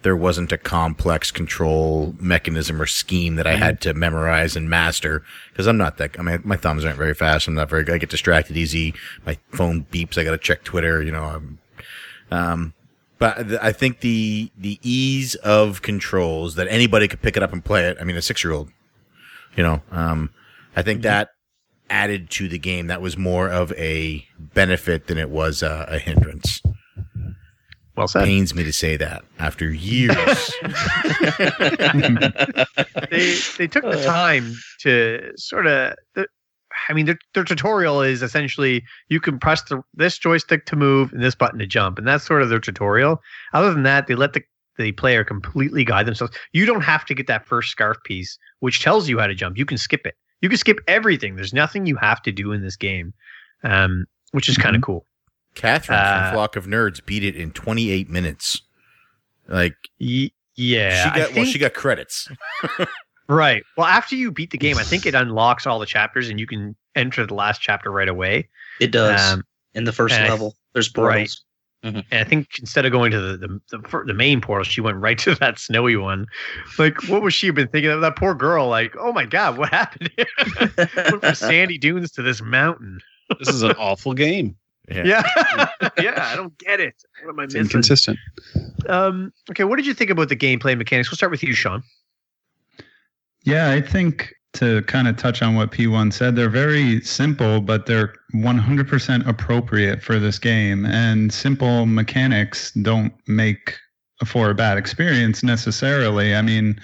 there wasn't a complex control mechanism or scheme that I had to memorize and master because I'm not that. I mean, my thumbs aren't very fast. I'm not very. I get distracted easy. My phone beeps. I got to check Twitter. You know. I'm, um, but I think the the ease of controls that anybody could pick it up and play it. I mean, a six year old. You know. Um, I think that added to the game. That was more of a benefit than it was a, a hindrance. Well said. Pains me to say that after years. they they took the time to sort of. I mean, their, their tutorial is essentially you can press the this joystick to move and this button to jump, and that's sort of their tutorial. Other than that, they let the the player completely guide themselves. You don't have to get that first scarf piece, which tells you how to jump. You can skip it. You can skip everything. There's nothing you have to do in this game, um, which is kind of cool. Catherine Uh, from Flock of Nerds beat it in 28 minutes. Like Y- yeah, she I got well, she got credits. Right. Well, after you beat the game, I think it unlocks all the chapters and you can enter the last chapter right away. It does. Um, in the first and I- level, there's Right. portals. and I think instead of going to the, the the the main portal, she went right to that snowy one. Like, what was she been thinking of? That poor girl. Like, oh my god, what happened? Went from sandy dunes to this mountain. This is an awful game. Yeah. Yeah, yeah. I don't get it. What am I It's missing? inconsistent. Um. Okay. What did you think about the gameplay mechanics? We'll start with you, Sean. Yeah, I think to kind of touch on what P1 said, they're very simple, but they're 100% appropriate for this game. And simple mechanics don't make for a bad experience necessarily. I mean,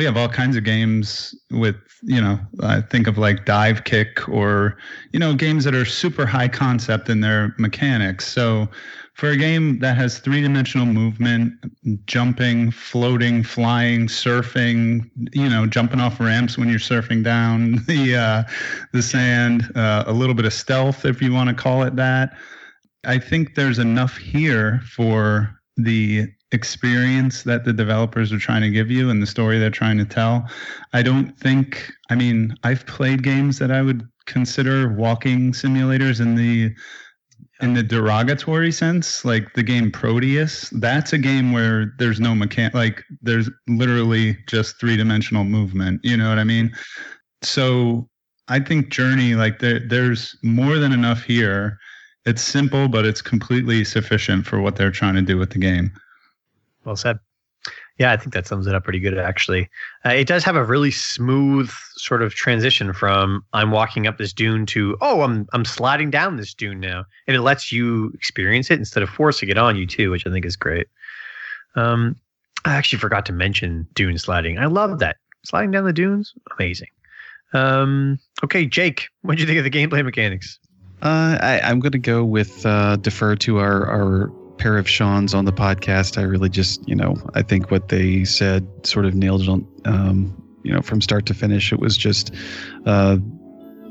we have all kinds of games with, you know, I think of like Divekick or, you know, games that are super high concept in their mechanics. So for a game that has three dimensional movement, jumping, floating, flying, surfing, you know, jumping off ramps when you're surfing down the uh, the sand, uh, a little bit of stealth, if you want to call it that. I think there's enough here for the experience that the developers are trying to give you and the story they're trying to tell. I don't think, I mean, I've played games that I would consider walking simulators in the in the derogatory sense, like the game Proteus, that's a game where there's no mechanic like there's literally just three dimensional movement. You know what I mean? So I think Journey, like there, there's more than enough here. It's simple, but it's completely sufficient for what they're trying to do with the game. Well said. Yeah, I think that sums it up pretty good, actually. Uh, it does have a really smooth sort of transition from I'm walking up this dune to oh, I'm I'm sliding down this dune now, and it lets you experience it instead of forcing it on you too, which I think is great. Um, I actually forgot to mention dune sliding. I love that sliding down the dunes, amazing. Um, okay, Jake, what do you think of the gameplay mechanics? Uh, I, I'm going to go with uh, defer to our, our pair of Sean's on the podcast. I really just, you know, I think what they said sort of nailed it on, um, you know, from start to finish. It was just uh,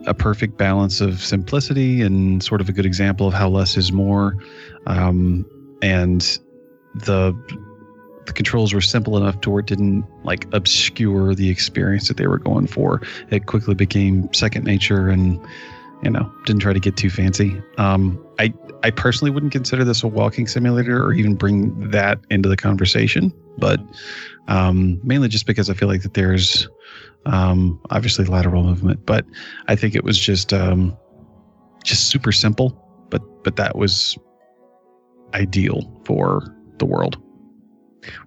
a perfect balance of simplicity and sort of a good example of how less is more. Um, and the the controls were simple enough to where it didn't like obscure the experience that they were going for. It quickly became second nature and you know didn't try to get too fancy. Um, I I personally wouldn't consider this a walking simulator or even bring that into the conversation, but um, mainly just because I feel like that there's um, obviously lateral movement, but I think it was just um, just super simple, but but that was ideal for the world.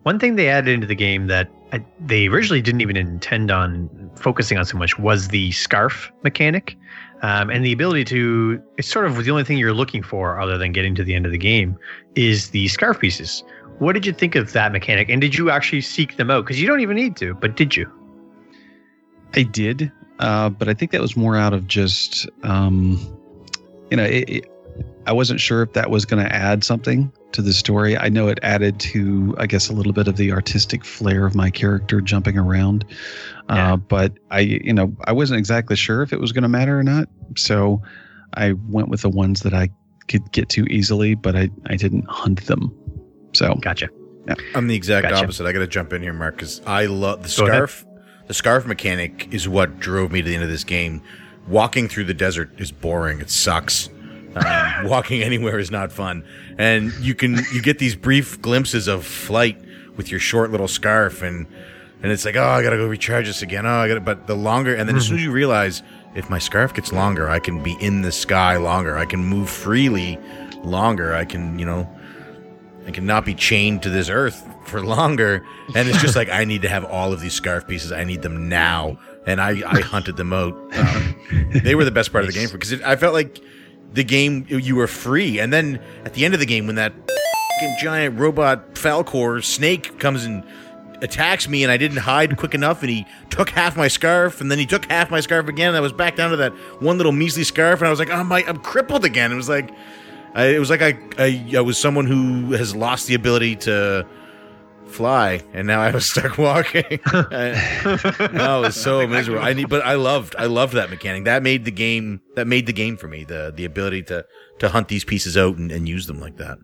One thing they added into the game that I, they originally didn't even intend on focusing on so much was the scarf mechanic. Um, and the ability to, it's sort of the only thing you're looking for other than getting to the end of the game is the scarf pieces. What did you think of that mechanic? And did you actually seek them out? Because you don't even need to, but did you? I did, uh, but I think that was more out of just, um, you know, it, it, I wasn't sure if that was going to add something to the story. I know it added to, I guess, a little bit of the artistic flair of my character jumping around. Yeah. Uh, but I, you know, I wasn't exactly sure if it was going to matter or not. So I went with the ones that I could get to easily, but I, I didn't hunt them. So Gotcha. I'm the exact Gotcha. opposite. I got to jump in here, Mark, because I love the Go ahead. scarf. The scarf mechanic is what drove me to the end of this game. Walking through the desert is boring. It sucks. Um, walking anywhere is not fun, and you can you get these brief glimpses of flight with your short little scarf, and and it's like, oh, I gotta go recharge this again. Oh, I gotta. But the longer, and then as soon as you realize, if my scarf gets longer, I can be in the sky longer. I can move freely longer. I can, you know, I cannot be chained to this earth for longer. And it's just like I need to have all of these scarf pieces. I need them now, and I I hunted them out. Um, they were the best part of the game for, because I felt like the game you were free. And then at the end of the game, when that giant robot Falkor snake comes and attacks me, and I didn't hide quick enough, and he took half my scarf, and then he took half my scarf again, and I was back down to that one little measly scarf, and I was like, oh my, I'm crippled again. It was like. I, it was like I, I I was someone who has lost the ability to fly, and now I was stuck walking. I, no, it was so miserable. I need, but I loved I loved that mechanic. That made the game that made the game for me. The the ability to to hunt these pieces out and, and use them like that.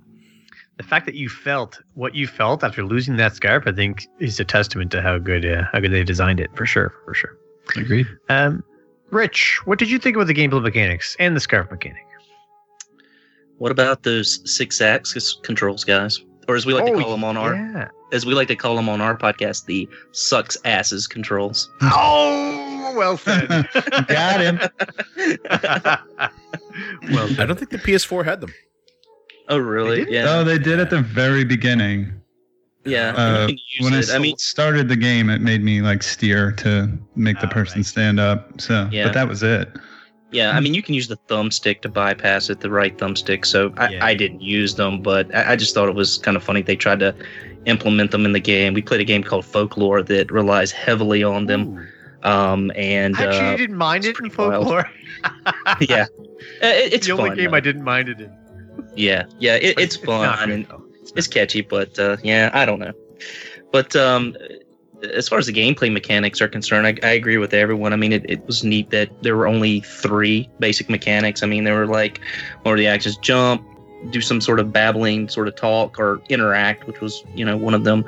The fact that you felt what you felt after losing that scarf, I think, is a testament to how good uh, how good they designed it. For sure, for sure. agreed. Um, Rich, what did you think about the gameplay mechanics and the scarf mechanic? What about those Sixaxis controls, guys? Or as we like to call them on our yeah. as we like to call them on our podcast, the sucks asses controls. Oh, well said. Got him. well I don't think the PS4 had them. Oh really? Yeah. Oh, they did at the very beginning. yeah. Uh, you can when I it. I mean, started the game, it made me like steer to make the Oh, person right. stand up. So, Yeah. but that was it. Yeah, I mean, you can use the thumbstick to bypass it, the right thumbstick. So I, Yeah. I didn't use them, but I, I just thought it was kind of funny. They tried to implement them in the game. We played a game called Folklore that relies heavily on them. Um, and I actually uh, didn't mind it in folklore. yeah, Uh, it, it's the only fun, game though. I didn't mind it in. Yeah, yeah, it, it's not fun good, and. It's it's catchy, but uh, yeah, I don't know. But um, as far as the gameplay mechanics are concerned, I, I agree with everyone. I mean, it, it was neat that there were only three basic mechanics. I mean, there were like, what were the actions? Jump, do some sort of babbling sort of talk or interact, which was, you know, one of them.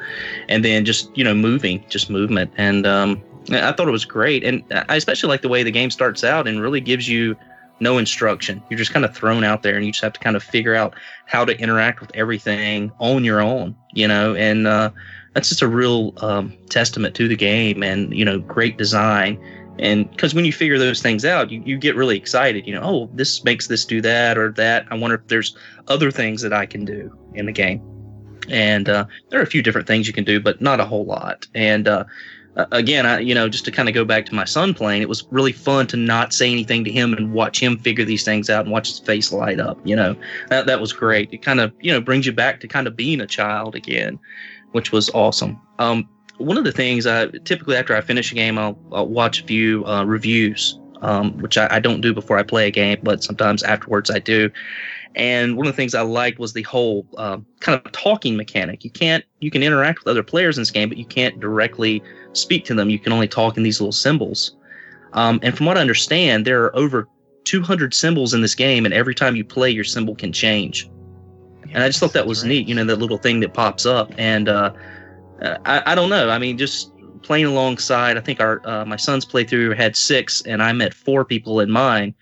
And then just, you know, moving, just movement. And um, I thought it was great. And I especially like the way the game starts out and really gives you no instruction. You're just kind of thrown out there and you just have to kind of figure out how to interact with everything on your own, you know, and uh, that's just a real um, testament to the game and, you know, great design. And because when you figure those things out, you, you get really excited, you know, oh, this makes this do that or that. I wonder if there's other things that I can do in the game. And uh, there are a few different things you can do, but not a whole lot. And uh, again, I, you know, just to kind of go back to my son playing, it was really fun to not say anything to him and watch him figure these things out and watch his face light up. You know, that that was great. It kind of you know brings you back to kind of being a child again, which was awesome. Um, one of the things I typically after I finish a game, I'll, I'll watch a few uh, reviews, um, which I, I don't do before I play a game, but sometimes afterwards I do. And one of the things I liked was the whole uh, kind of talking mechanic. You can't you can interact with other players in this game, but you can't directly speak to them. You can only talk in these little symbols. Um, and from what I understand, there are over 200 symbols in this game, and every time you play, your symbol can change. And I just thought that was neat, you know, that little thing that pops up. And uh, I, I don't know. I mean, just playing alongside, I think our uh, my son's playthrough had six, and I met four people in mine.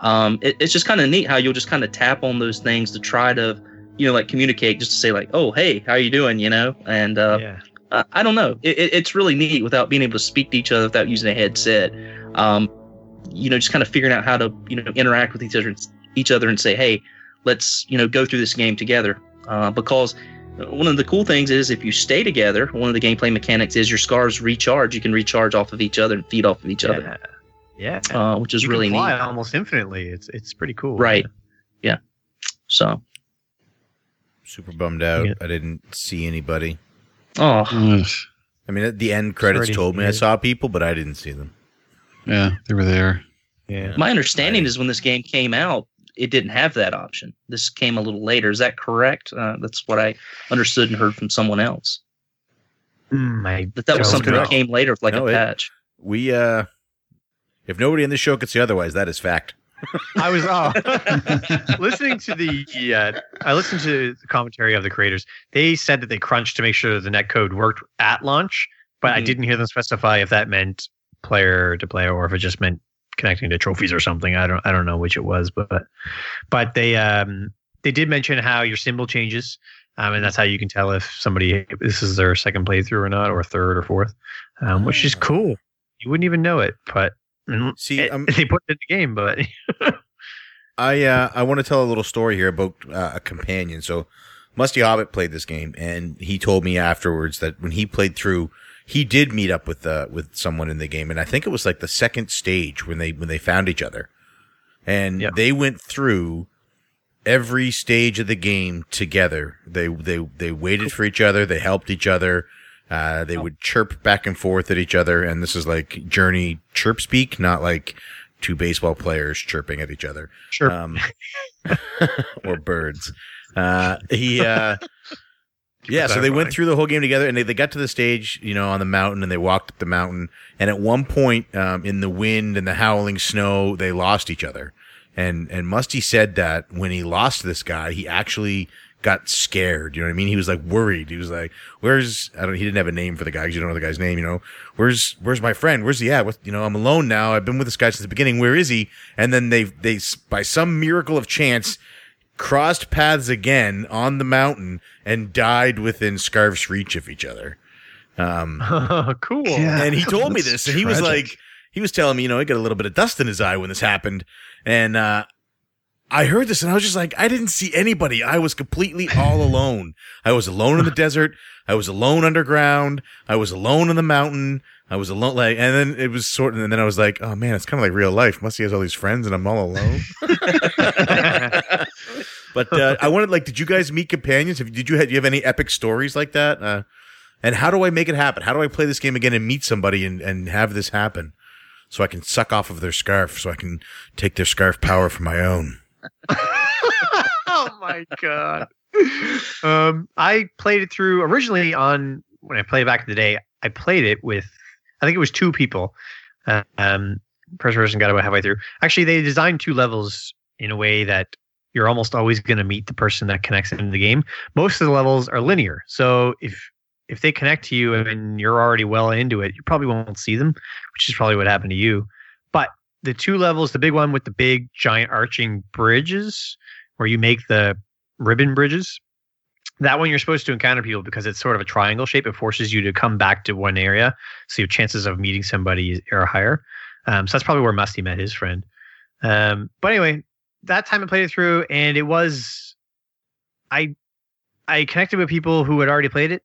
Um, it, it's just kind of neat how you'll just kind of tap on those things to try to, you know, like communicate, just to say like, "Oh, hey, how you doing?" You know, and uh, yeah. I, I don't know. It, it, it's really neat without being able to speak to each other without using a headset. Um, you know, just kind of figuring out how to you know interact with each other, each other, and say, "Hey, let's you know go through this game together." Uh, because one of the cool things is if you stay together, one of the gameplay mechanics is your scars recharge. You can recharge off of each other and feed off of each other, Yeah. uh, which is you really can fly neat. almost infinitely. It's it's pretty cool. Right. Yeah. So, Super bummed out. Yeah. I didn't see anybody. oh, Ugh. I mean, at the end credits Sorry told me I saw people, but I didn't see them. yeah, they were there. Yeah. my understanding is when this game came out, it didn't have that option. This came a little later. Is that correct? Uh, that's what I understood and heard from someone else. Mm, That that was something know. that came later, like No, a it- patch. We, uh, if nobody in this show could say otherwise, that is fact. I was oh, listening to the uh, I listened to the commentary of the creators. They said that they crunched to make sure that the net code worked at launch, but I Mhm. didn't hear them specify if that meant player to player or if it just meant connecting to trophies or something. I don't I don't know which it was, but but they um they did mention how your symbol changes. Um, and that's how you can tell if somebody this is their second playthrough or not, or third or fourth, um, which is Oh. cool. You wouldn't even know it, but mm, See, it- um, they put it in the game. But I uh, I want to tell a little story here about uh, a companion. So, Musty Hobbit played this game, and he told me afterwards that when he played through, he did meet up with uh, with someone in the game, and I think it was like the second stage when they when they found each other, and they went through every stage of the game together. They they they waited for each other. They helped each other. Uh, they would chirp back and forth at each other, and this is like Journey chirp speak, not like two baseball players chirping at each other sure. um, or birds. Uh, he, uh, yeah, so they went through the whole game together, and they, they got to the stage, you know, on the mountain, and they walked up the mountain. And at one point, um, in the wind and the howling snow, they lost each other. And and Musty said that when he lost this guy, he actually got scared. You know what I mean? He was like worried. He was like, "Where's I don't." He didn't have a name for the guy because you don't know the guy's name. You know, where's where's my friend? Where's he at? What, you know, I'm alone now. I've been with this guy since the beginning. Where is he? And then they they by some miracle of chance crossed paths again on the mountain and died within scarf's reach of each other. Um, cool. Yeah. and he told me this, and he was like, he was telling me, you know, he got a little bit of dust in his eye when this happened, and uh, I heard this, and I was just like, I didn't see anybody. I was completely all alone. I was alone in the desert. I was alone underground. I was alone in the mountain. I was alone, like, and then it was sort of, and then I was like, oh man, it's kind of like real life. Musty has all these friends, and I'm all alone. But uh, I wanted, like, did you guys meet companions? Have, did you have, do you have any epic stories like that? Uh, and how do I make it happen? How do I play this game again and meet somebody and, and have this happen so I can suck off of their scarf so I can take their scarf power for my own? oh my god. Um, I played it through originally on when I played it back in the day. I played it with, I think it was two people. Um, first person got about halfway through. Actually, they designed two levels in a way that you're almost always going to meet the person that connects into the game. Most of the levels are linear, so if if they connect to you and you're already well into it, you probably won't see them, which is probably what happened to you. But the two levels, the big one with the big giant arching bridges, where you make the ribbon bridges. That one you're supposed to encounter people because it's sort of a triangle shape. It forces you to come back to one area, so your chances of meeting somebody are higher. Um, so that's probably where Musty met his friend. Um, but anyway, that time I played it through, and it was, I, I connected with people who had already played it,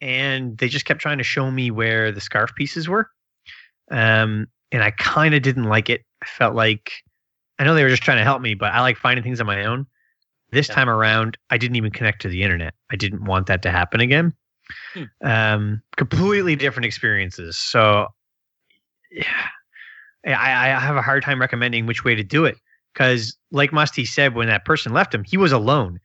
and they just kept trying to show me where the scarf pieces were, um, and I kind of didn't like it. I felt like, I know they were just trying to help me, but I like finding things on my own. This Yeah. time around, I didn't even connect to the internet. I didn't want that to happen again. Hmm. Um, completely different experiences. So, yeah, I, I have a hard time recommending which way to do it because, like Musty said, when that person left him, he was alone,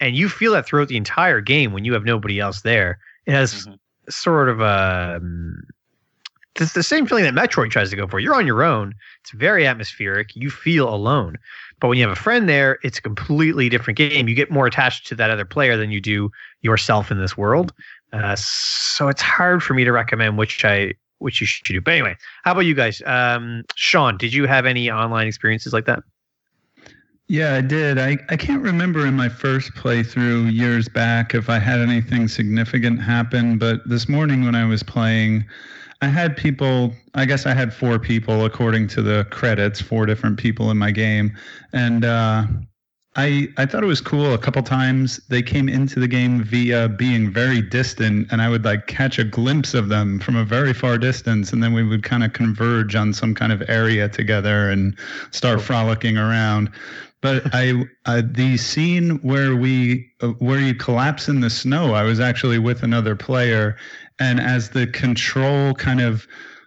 and you feel that throughout the entire game when you have nobody else there. It has Mhm. sort of a um, it's the same feeling that Metroid tries to go for. You're on your own. It's very atmospheric. You feel alone. But when you have a friend there, it's a completely different game. You get more attached to that other player than you do yourself in this world. Uh, so it's hard for me to recommend which I which you should do. But anyway, how about you guys? Um, Sean, did you have any online experiences like that? Yeah, I did. I, I can't remember in my first playthrough years back if I had anything significant happen, but this morning when I was playing, I had people, I guess I had four people according to the credits, four different people in my game. And uh, I, I thought it was cool. A couple times they came into the game via being very distant, and I would like catch a glimpse of them from a very far distance, and then we would kind of converge on some kind of area together and start frolicking around but I uh, the scene where we uh, where you collapse in the snow, I was actually with another player, and as the control kind of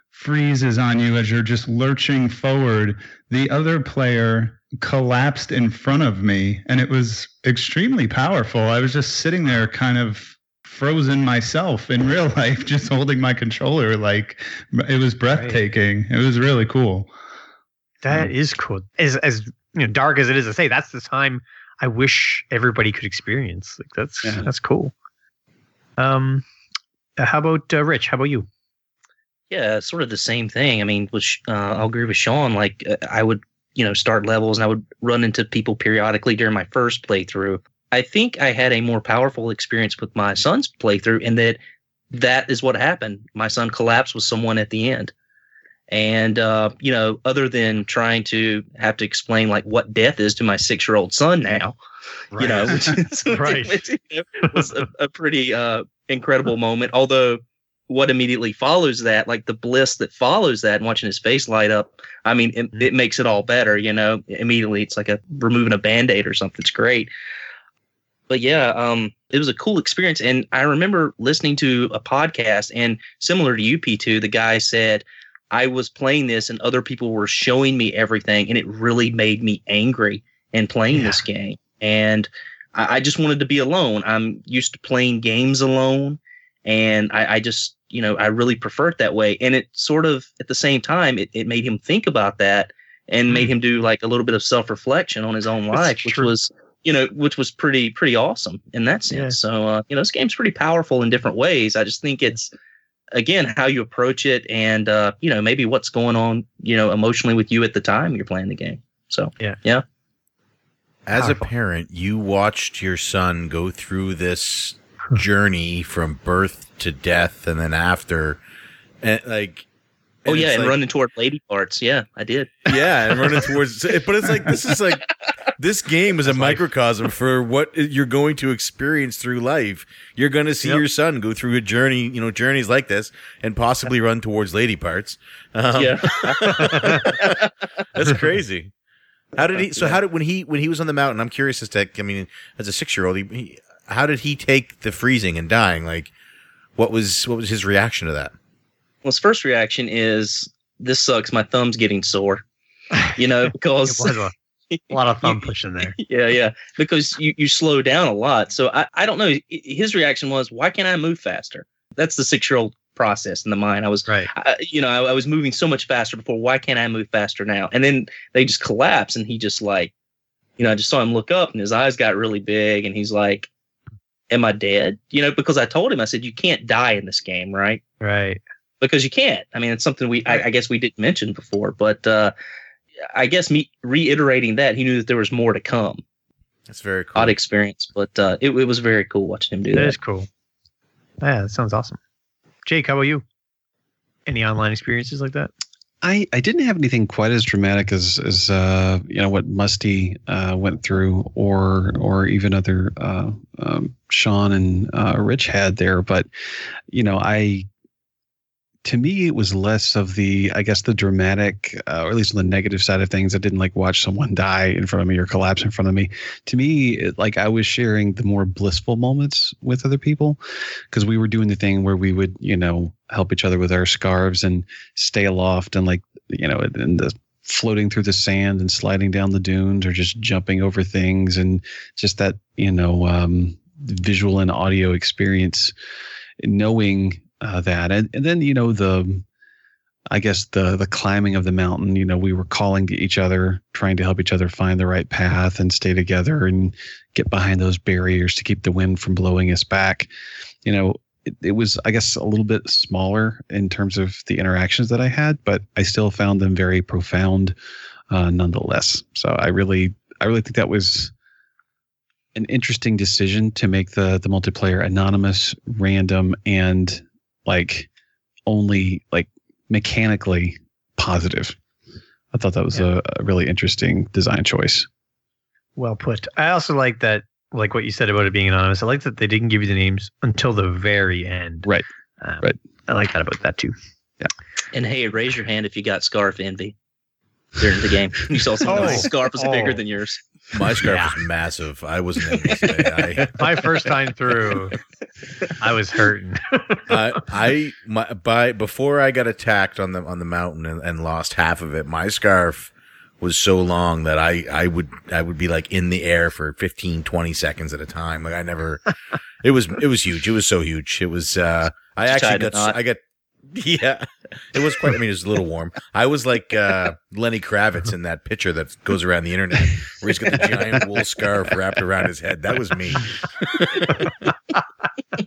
freezes on you as you're just lurching forward, the other player collapsed in front of me, and it was extremely powerful. I was just sitting there, kind of frozen myself in real life, just holding my controller. Like it was breathtaking. Right. It was really cool. That is cool. As as you know, dark as it is to say, that's the time I wish everybody could experience. Like that's yeah. that's cool. Um, how about uh, Rich? How about you? Yeah, sort of the same thing. I mean, which uh, I'll agree with Sean. Like, uh, I would, you know, start levels and I would run into people periodically during my first playthrough. I think I had a more powerful experience with my son's playthrough in that that is what happened. My son collapsed with someone at the end. And, uh, you know, other than trying to have to explain like what death is to my six year old son now, right. you know, which is, right. which, you know, was a, a pretty uh, incredible moment. Although, what immediately follows that, like the bliss that follows that and watching his face light up, I mean, it, it makes it all better, you know, immediately. It's like a removing a band aid or something. It's great. But yeah, um, it was a cool experience. And I remember listening to a podcast, and similar to UP2, the guy said, I was playing this and other people were showing me everything, and it really made me angry in playing yeah. this game. And I, I, just wanted to be alone. I'm used to playing games alone, and I, I, just, you know, I really prefer it that way. And it sort of, at the same time, it, it made him think about that and mm. made him do like a little bit of self reflection on his own life, which was you know, which was pretty pretty awesome in that sense. Yeah. So uh, you know, this game's pretty powerful in different ways. I just think it's again how you approach it and uh, you know maybe what's going on you know emotionally with you at the time you're playing the game so yeah yeah as Powerful. a parent you watched your son go through this journey from birth to death and then after and like oh yeah, and like, running toward lady parts. Yeah, I did. Yeah, and running towards. But it's like this is like this game is a microcosm for what you're going to experience through life. You're going to see yep. your son go through a journey, you know, journeys like this, and possibly run towards lady parts. Um, yeah, that's crazy. How did he? So how did when he when he was on the mountain? I'm curious as to. I mean, as a six year old, he, he, how did he take the freezing and dying? Like, what was what was his reaction to that? Well, his first reaction is, "This sucks. My thumb's getting sore." You know, because a, lot of thumb pushing there. Yeah, yeah, because you you slow down a lot. So I I don't know. His reaction was, "Why can't I move faster?" That's the six year old process in the mind. I was, right. I, you know, I, I was moving so much faster before. Why can't I move faster now? And then they just collapse, and he just like, you know, I just saw him look up, and his eyes got really big, and he's like, "Am I dead?" You know, because I told him, I said, "You can't die in this game, right?" Right because you can't. I mean, it's something we I, I guess we didn't mention before, but uh, I guess me reiterating that he knew that there was more to come. That's very cool. Odd experience, but uh, it, it was very cool watching him do that. That is cool. Yeah, that sounds awesome. Jake, how about you? Any online experiences like that? I, I didn't have anything quite as dramatic as as uh, you know what Musty uh, went through, or or even other uh, um, Sean and uh, Rich had there. But you know, I to me it was less of the i guess the dramatic uh, or at least on the negative side of things. I didn't like watch someone die in front of me or collapse in front of me. To me it, like i was sharing the more blissful moments with other people because we were doing the thing where we would you know help each other with our scarves and stay aloft and like you know in the floating through the sand and sliding down the dunes or just jumping over things and just that you know um, visual and audio experience knowing uh, that and, and then you know the I guess the the climbing of the mountain. You know, we were calling to each other, trying to help each other find the right path and stay together and get behind those barriers to keep the wind from blowing us back. You know, it, it was I guess a little bit smaller in terms of the interactions that I had, but I still found them very profound, uh, nonetheless. So I really I really think that was an interesting decision to make the the multiplayer anonymous, random, and like only like mechanically positive. I thought that was Yeah. a, a really interesting design choice. Well put. I also like that, like what you said about it being anonymous. I like that they didn't give you the names until the very end. Right. Um, Right. I like that about that too. Yeah. And hey, raise your hand if you got scarf envy during the game. You saw someone Oh. scarf was bigger Oh. than yours. My scarf Yeah. was massive. I this day. My first time through, I was hurting. I, I, I, my, by before I got attacked on the on the mountain and, and lost half of it, my scarf was so long that I, I would I would be like in the air for 15, 20 seconds at a time. Like I never. it was it was huge. It was so huge. It was. uh I actually got. I got. Yeah, it was quite. I mean, it was a little warm. I was like uh, Lenny Kravitz in that picture that goes around the internet, where he's got the giant wool scarf wrapped around his head. That was me.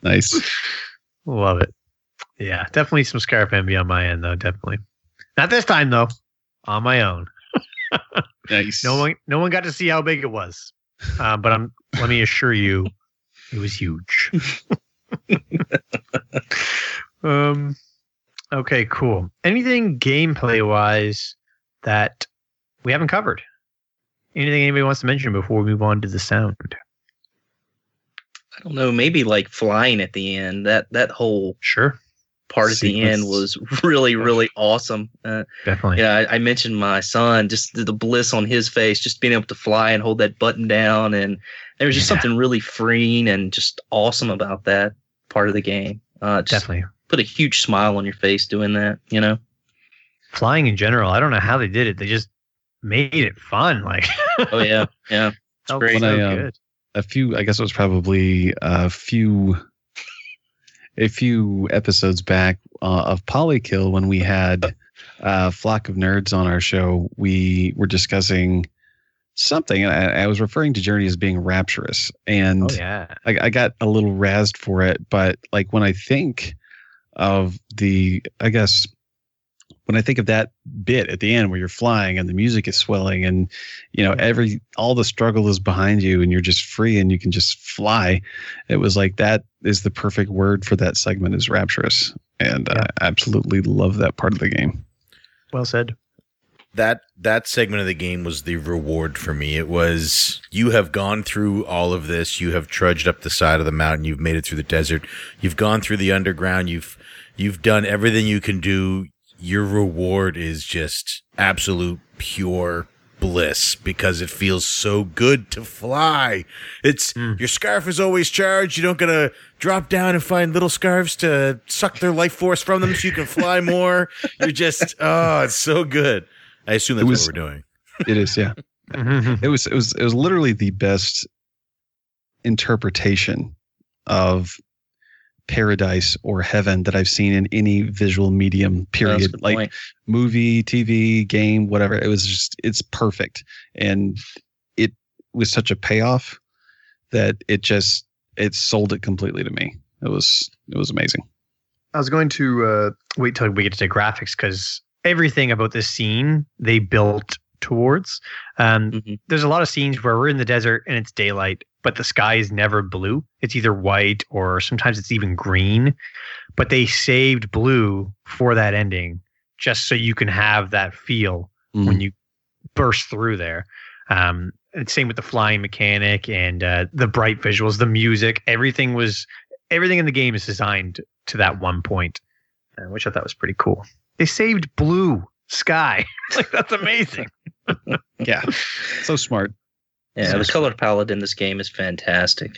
Nice. Love it. Yeah, definitely some scarf envy on my end though. Definitely. Not this time though. On my own. Nice. No one, no one got to see how big it was. Uh, but I'm. Let me assure you, it was huge. um. Okay. Cool. Anything gameplay wise that we haven't covered? Anything anybody wants to mention before we move on to the sound? I don't know, maybe like flying at the end. That that whole Sure. part at the end was really really awesome. Uh, Definitely. yeah, I, I mentioned my son, just the, the bliss on his face, just being able to fly and hold that button down, and there was just Yeah. something really freeing and just awesome about that part of the game. Uh, just Definitely. Put a huge smile on your face doing that. You know. Flying in general, I don't know how they did it. They just made it fun. Like, Oh yeah, yeah. felt great. so I, um, good. a few. I guess it was probably a few. A few episodes back uh, of Polykill, when we had uh, Flock of Nerds on our show, we were discussing something, and I, I was referring to Journey as being rapturous, and Oh yeah. I, I got a little razzed for it, but like when I think of the, I guess when I think of that bit at the end where you're flying and the music is swelling and you know mm-hmm. every all the struggle is behind you and you're just free and you can just fly, it was like that is the perfect word for that segment is rapturous, and Yeah. I absolutely love that part of the game. Well said. that that segment of the game was the reward for me. It was you have gone through all of this. You have trudged up the side of the mountain. You've made it through the desert. You've gone through the underground. You've you've done everything you can do. Your reward is just absolute pure bliss because it feels so good to fly. It's Mm. your scarf is always charged. You don't gotta drop down and find little scarves to suck their life force from them so you can fly more. You're just oh, it's so good. I assume that's was- what we're doing. It is, yeah. it was it was it was literally the best interpretation of paradise or heaven that I've seen in any visual medium period like point. movie TV game whatever it was just it's perfect and it was such a payoff that it just it sold it completely to me it was it was amazing I was going to uh, wait till we get to graphics because everything about this scene they built towards. Um, Mhm. There's a lot of scenes where we're in the desert and it's daylight, but the sky is never blue. It's either white or sometimes it's even green. But they saved blue for that ending just so you can have that feel when you burst through there. Um, same with the flying mechanic and uh, the bright visuals, the music. Everything was everything in the game is designed to that one point, uh, which I thought was pretty cool. They saved blue sky. like that's amazing. yeah so smart Yeah, the color palette in this game is fantastic.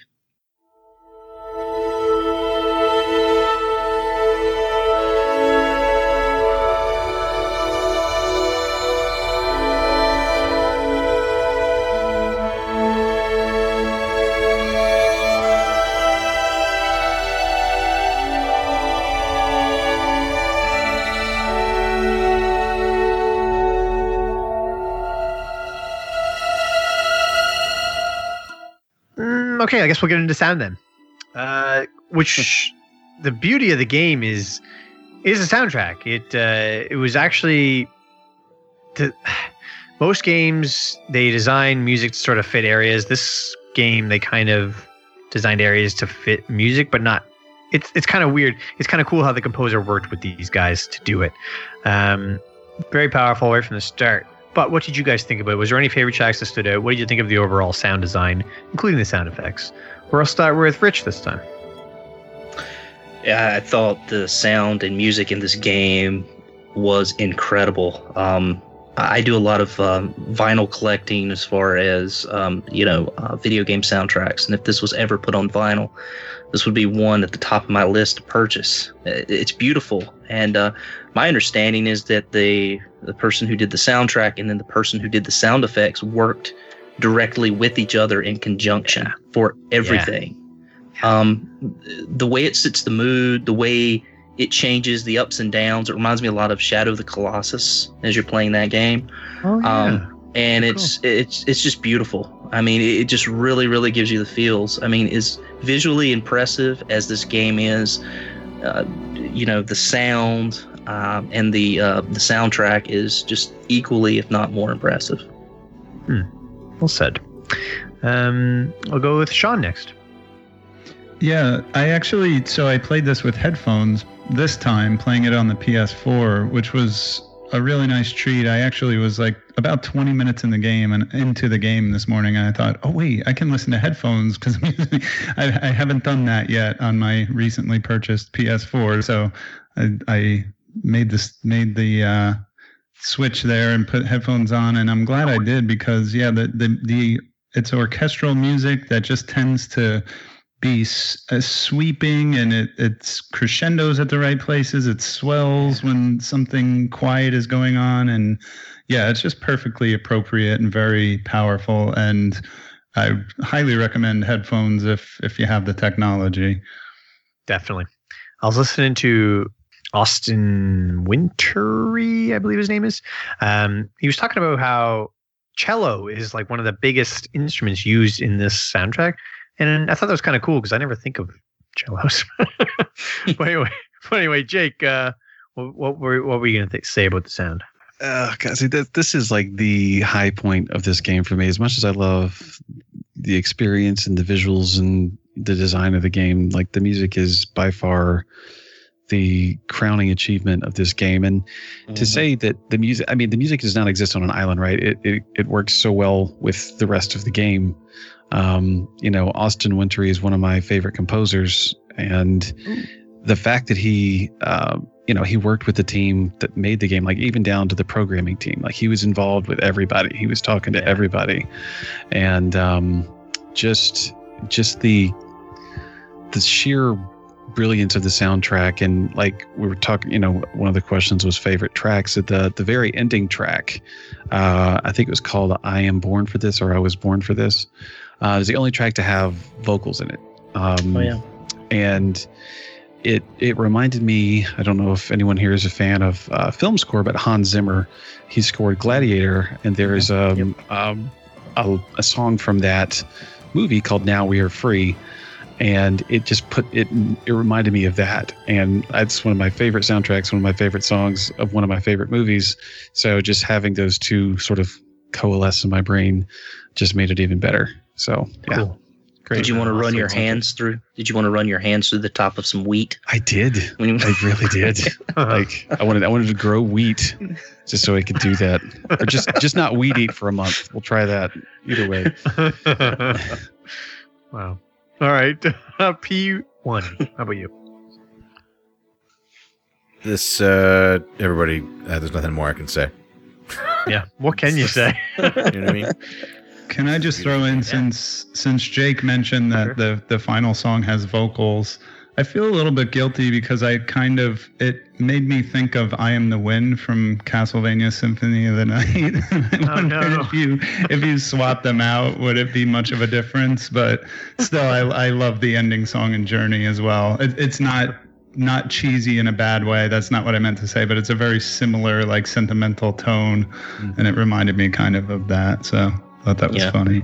Okay, I guess we'll get into sound then. Uh, which the beauty of the game is is the soundtrack. It uh, it was actually the most games they design music to sort of fit areas. This game they kind of designed areas to fit music, but not. It's it's kind of weird. It's kind of cool how the composer worked with these guys to do it. Um, very powerful right from the start. But what did you guys think about it? Was there any favorite tracks that stood out? What did you think of the overall sound design, including the sound effects? Or I'll start with Rich this time. Yeah, I thought the sound and music in this game was incredible. Um, I do a lot of um, vinyl collecting as far as um, you know uh, video game soundtracks, and if this was ever put on vinyl, this would be one at the top of my list to purchase. It's beautiful, and uh, my understanding is that the the person who did the soundtrack and then the person who did the sound effects worked directly with each other in conjunction yeah. for everything. Yeah. Um, the way it sets the mood, the way it changes the ups and downs. It reminds me a lot of Shadow of the Colossus as you're playing that game. Oh yeah. Um, and cool. it's it's it's just beautiful. I mean, it just really really gives you the feels. I mean, as visually impressive as this game is, uh, you know, the sound um, and the uh, the soundtrack is just equally, if not more, impressive. Hmm. Well said. Um, I'll go with Sean next. Yeah, I actually so I played this with headphones this time, playing it on the PS4, which was a really nice treat. I actually was like about 20 minutes in the game and into the game this morning, and I thought, oh wait, I can listen to headphones because I, I, haven't done that yet on my recently purchased PS4. So I, I made this made the uh, switch there and put headphones on, and I'm glad I did because yeah, the the the it's orchestral music that just tends to be uh, sweeping and it, it's crescendos at the right places. It swells when something quiet is going on. And yeah, it's just perfectly appropriate and very powerful. And I highly recommend headphones if if you have the technology. Definitely. I was listening to Austin Wintory, I believe his name is. Um, he was talking about how cello is like one of the biggest instruments used in this soundtrack and I thought that was kind of cool because I never think of cellos. but anyway, but anyway, Jake, uh, what, what were what were you gonna th- say about the sound? Uh, God, see, this, this is like the high point of this game for me. As much as I love the experience and the visuals and the design of the game, like the music is by far the crowning achievement of this game. And mm-hmm. to say that the music, I mean, the music does not exist on an island, right? It, it, it works so well with the rest of the game. Um, you know, Austin Wintory is one of my favorite composers, and the fact that he, uh, you know, he worked with the team that made the game, like even down to the programming team, like he was involved with everybody. He was talking to everybody, and um, just, just the, the sheer brilliance of the soundtrack and like we were talking you know one of the questions was favorite tracks. At the the very ending track uh i think it was called i am born for this or i was born for this uh, it's the only track to have vocals in it. Um, oh yeah. And it it reminded me. I don't know if anyone here is a fan of uh, film score, but Hans Zimmer, he scored Gladiator, and there is um, yep. um, a, a song from that movie called Now We Are Free and it just put it it reminded me of that and that's one of my favorite soundtracks one of my favorite songs of one of my favorite movies so just having those two sort of coalesce in my brain just made it even better so yeah. Cool. Great. Did you want to run your hands through? Did you want to run your hands through the top of some wheat? I did. I really did. like I wanted, I wanted to grow wheat, just so I could do that, or just just not weed eat for a month. We'll try that. Either way. wow. All right. P one. How about you? This uh everybody. Uh, there's nothing more I can say. Yeah. What can you say? you know what I mean? Can I just throw in since since Jake mentioned that the the final song has vocals, I feel a little bit guilty because I kind of it made me think of "I Am the Wind" from Castlevania Symphony of the Night. I oh, no. if you if you swap them out, would it be much of a difference? But still, I I love the ending song and Journey as well. It, it's not not cheesy in a bad way. That's not what I meant to say, but it's a very similar like sentimental tone, mm-hmm. and it reminded me kind of of that. So thought that was yeah. funny.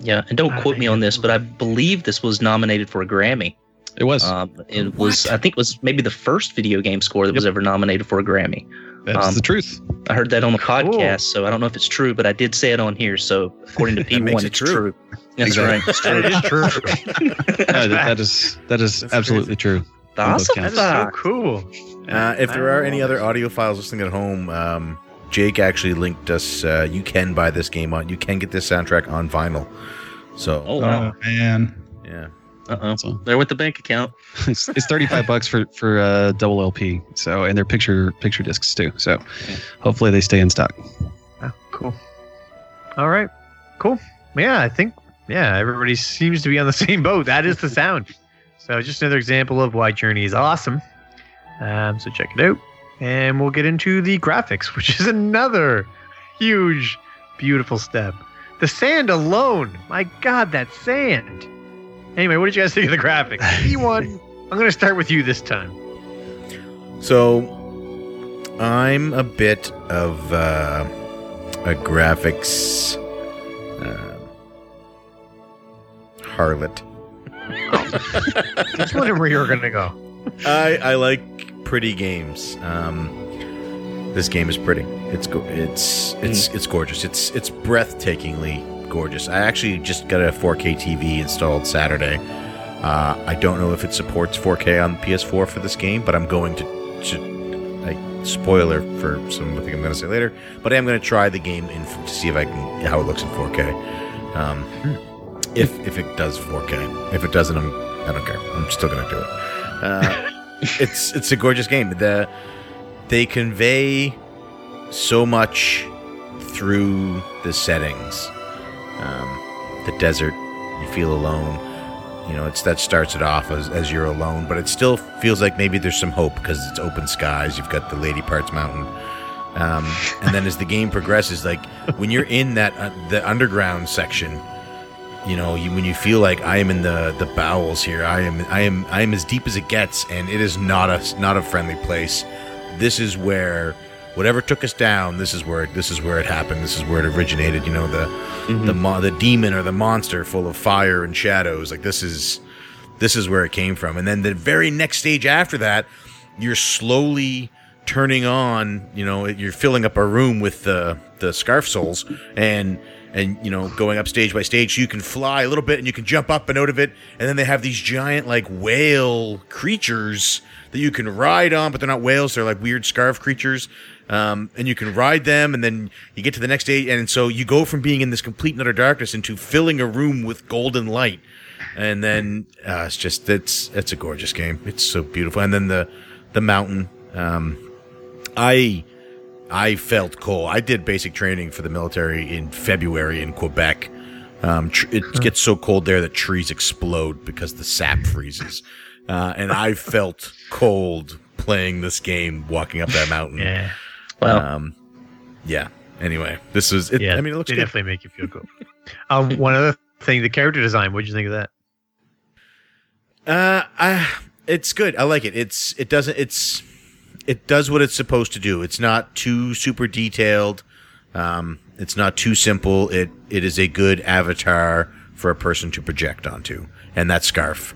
Yeah, and don't I quote me on this, but I believe this was nominated for a Grammy. It was. Um, it was, I think, it was maybe the first video game score that was ever nominated for a Grammy. That's um, the truth. I heard that on the Cool. podcast, so I don't know if it's true, but I did say it on here. So according to That P1, it it's true. true. That's Exactly. right. It's true. is true. No, that, that is that is That's absolutely true. Awesome That is so cool. Uh, if there are any other audiophiles listening at home, um, Jake actually linked us. Uh, you can buy this game on. You can get this soundtrack on vinyl. So Oh wow. Oh man. yeah, Uh oh. So There with the bank account. it's, it's thirty five bucks for for uh, double LP. So and they're picture picture discs too. So hopefully they stay in stock. Oh, cool. All right. Cool. Yeah, I think yeah, everybody seems to be on the same boat. That is the sound. So just another example of why Journey is awesome. Um, so check it out, and we'll get into the graphics, which is another huge, beautiful step. The sand alone, my God, that sand. Anyway, what did you guys think of the graphics? E1, I'm going to start with you this time. so I'm a bit of uh, a graphics uh, harlot. Wondering where you were going to go. I I like pretty games. Um, this game is pretty. It's go- it's it's it's gorgeous. It's it's breathtakingly gorgeous. I actually just got a 4K TV installed Saturday. Uh, I don't know if it supports 4K on PS4 for this game, but I'm going to, to like spoiler for something I'm going to say later. But I am going to try the game in to see if I can how it looks in 4K. Um, if if it does 4K, if it doesn't, I'm I don't care. I'm still going to do it. Uh, it's it's a gorgeous game. The they convey so much through the settings. Um, the desert, you feel alone. You know, it's that starts it off as, as you're alone, but it still feels like maybe there's some hope because it's open skies. You've got the Lady Parts Mountain, um, and then as the game progresses, like when you're in that uh, the underground section, you know, you, when you feel like I am in the the bowels here, I am I am I am as deep as it gets, and it is not a not a friendly place. This is where whatever took us down. This is where this is where it happened. This is where it originated. You know, the mm-hmm. the mo- the demon or the monster full of fire and shadows. Like this is this is where it came from. And then the very next stage after that, you're slowly turning on. You know, you're filling up a room with the the scarf souls and and you know going up stage by stage. So you can fly a little bit and you can jump up and out of it. And then they have these giant like whale creatures that you can ride on, but they're not whales. They're like weird scarf creatures. Um, and you can ride them, and then you get to the next day, and so you go from being in this complete and utter darkness into filling a room with golden light, and then uh, it's just it's it's a gorgeous game. It's so beautiful, and then the the mountain. Um, I I felt cold. I did basic training for the military in February in Quebec. Um, tr- it gets so cold there that trees explode because the sap freezes, uh, and I felt cold playing this game, walking up that mountain. Yeah. Well. Um, yeah. Anyway, this is. It, yeah. I mean, it looks they good. definitely make you feel good. um, one other thing, the character design. What did you think of that? Uh, I, it's good. I like it. It's it doesn't. It's it does what it's supposed to do. It's not too super detailed. Um, it's not too simple. It it is a good avatar for a person to project onto, and that scarf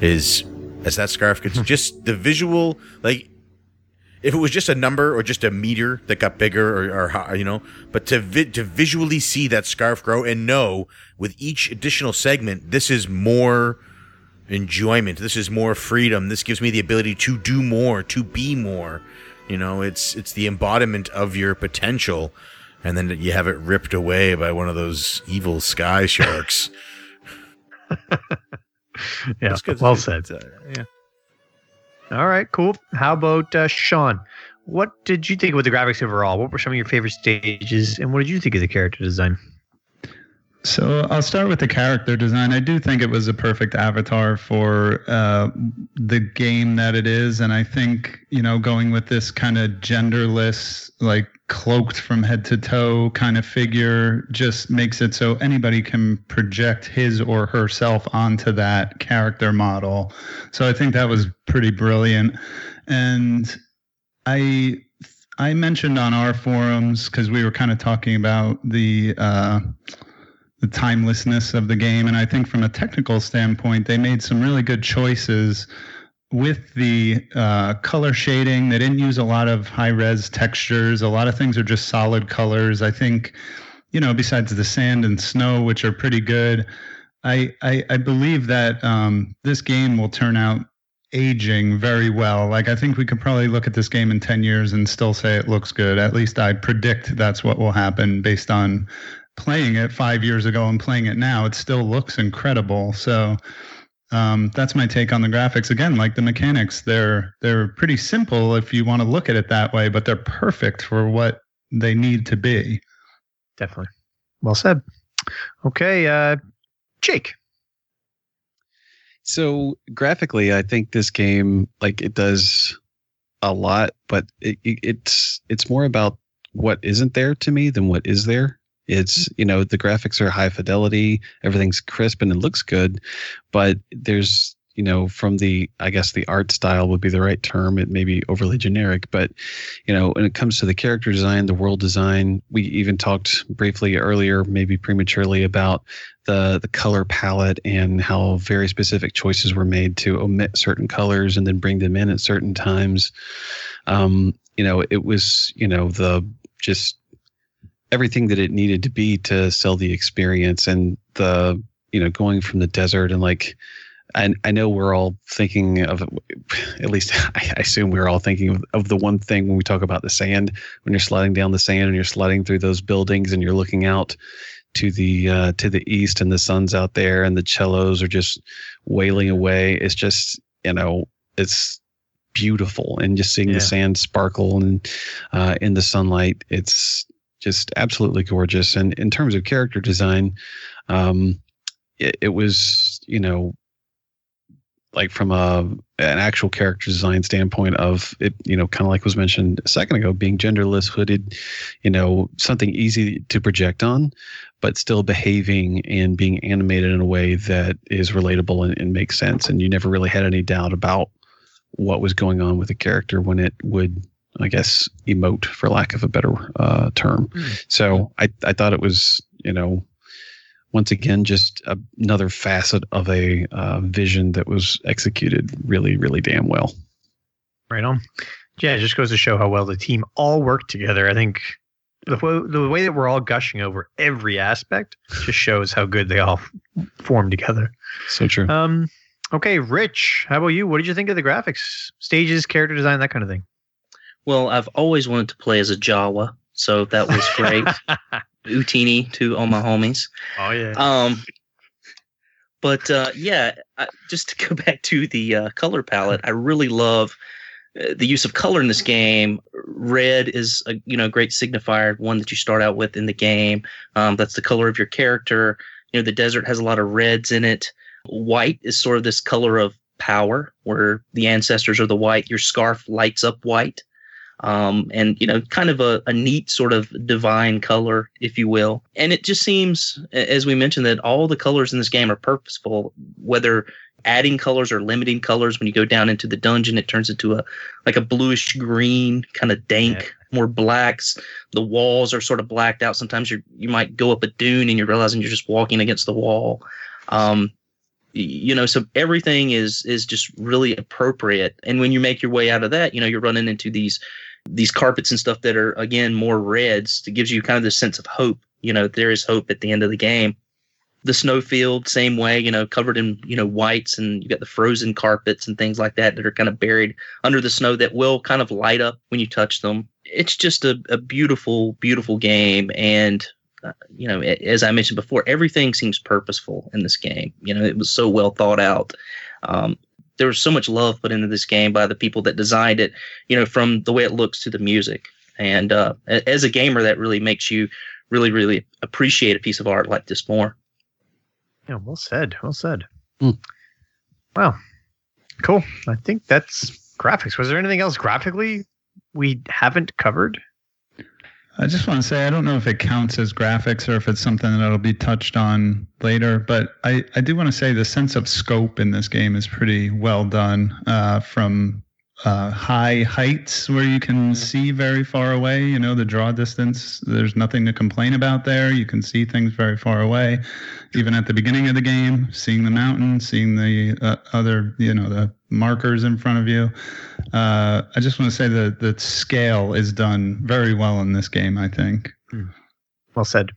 is as that scarf gets just the visual like if it was just a number or just a meter that got bigger or, or you know but to vi- to visually see that scarf grow and know with each additional segment this is more enjoyment this is more freedom this gives me the ability to do more to be more you know it's it's the embodiment of your potential and then you have it ripped away by one of those evil sky sharks Yeah. Good. Well It's- said. uh, yeah All right, cool. How about uh, Sean? What did you think of the graphics overall? What were some of your favorite stages, and what did you think of the character design? So I'll start with the character design. I do think it was a perfect avatar for uh, the game that it is, and I think you know going with this kind of genderless, like cloaked from head to toe kind of figure, just makes it so anybody can project his or herself onto that character model. So I think that was pretty brilliant, and I I mentioned on our forums because we were kind of talking about the. Uh, the timelessness of the game. And I think from a technical standpoint, they made some really good choices with the uh, color shading. They didn't use a lot of high res textures. A lot of things are just solid colors. I think, you know, besides the sand and snow, which are pretty good, I I, I believe that um, this game will turn out aging very well. Like I think we could probably look at this game in 10 years and still say it looks good. At least I predict that's what will happen based on playing it 5 years ago and playing it now. It still looks incredible. So um, that's my take on the graphics. Again, like the mechanics, they're they're pretty simple if you want to look at it that way, but they're perfect for what they need to be. Definitely. Well said. Okay, uh, Jake. So graphically, I think this game like it does a lot, but it, it, it's it's more about what isn't there to me than what is there. It's you know the graphics are high fidelity, everything's crisp and it looks good, but there's you know from the I guess the art style would be the right term. It may be overly generic, but you know when it comes to the character design, the world design, we even talked briefly earlier, maybe prematurely about the the color palette and how very specific choices were made to omit certain colors and then bring them in at certain times. Um, you know, it was you know the just everything that it needed to be to sell the experience and the you know going from the desert and like I, I know we're all thinking of at least I assume we're all thinking of, of the one thing when we talk about the sand when you're sliding down the sand and you're sliding through those buildings and you're looking out to the uh, to the east and the sun's out there and the cellos are just wailing away it's just you know it's beautiful and just seeing Yeah. the sand sparkle and uh, in the sunlight it's just absolutely gorgeous. And in terms of character design, um, it, it was you know like from a an actual character design standpoint of it, you know, kind of like was mentioned a second ago, being genderless, hooded, you know, something easy to project on, but still behaving and being animated in a way that is relatable and, and makes sense. And you never really had any doubt about what was going on with the character when it would I guess emote for lack of a better uh, term. Mm. So I I thought it was you know once again just a, another facet of a uh, vision that was executed really really damn well. Right on. Yeah, it just goes to show how well the team all worked together. I think the way, the way that we're all gushing over every aspect just shows how good they all form together. So true. Um, okay, Rich, how about you? What did you think of the graphics, stages, character design, that kind of thing? Well, I've always wanted to play as a Jawa, so that was great. Utinni to all my homies. oh yeah. Um, but uh, yeah, I, just to go back to the uh, color palette, I really love uh, the use of color in this game. Red is a you know great signifier, one that you start out with in the game. Um, that's the color of your character. You know, the desert has a lot of reds in it. White is sort of this color of power, where the ancestors are the white. Your scarf lights up white um, and you know, kind of a, a neat sort of divine color, if you will. And it just seems, as we mentioned, that all the colors in this game are purposeful, whether adding colors or limiting colors. When you go down into the dungeon, it turns into a like a bluish green, kind of dank, more blacks. The walls are sort of blacked out. Sometimes you you might go up a dune and you're realizing you're just walking against the wall. Um, you know so everything is is just really appropriate and when you make your way out of that you know you're running into these these carpets and stuff that are again more reds it gives you kind of this sense of hope you know there is hope at the end of the game. The snowfield same way you know covered in you know whites and you got the frozen carpets and things like that that are kind of buried under the snow that will kind of light up when you touch them. It's just a, a beautiful beautiful game and uh, you know as i mentioned before everything seems purposeful in this game. You know it was so well thought out. Um, there was so much love put into this game by the people that designed it you know from the way it looks to the music and uh, as a gamer that really makes you really really appreciate a piece of art like this more Yeah, well said. Well said. Hmm. Wow. Cool. I think that's graphics. Was there anything else graphically we haven't covered? I just want to say I don't know if it counts as graphics or if it's something that'll be touched on later, but I, I do want to say the sense of scope in this game is pretty well done uh, from uh, high heights where you can see very far away. You know, the draw distance, there's nothing to complain about there. You can see things very far away. Even at the beginning of the game, seeing the mountain, seeing the uh, other, you know, the markers in front of you. Uh, I just want to say that the scale is done very well in this game, I think. Hmm. Well said.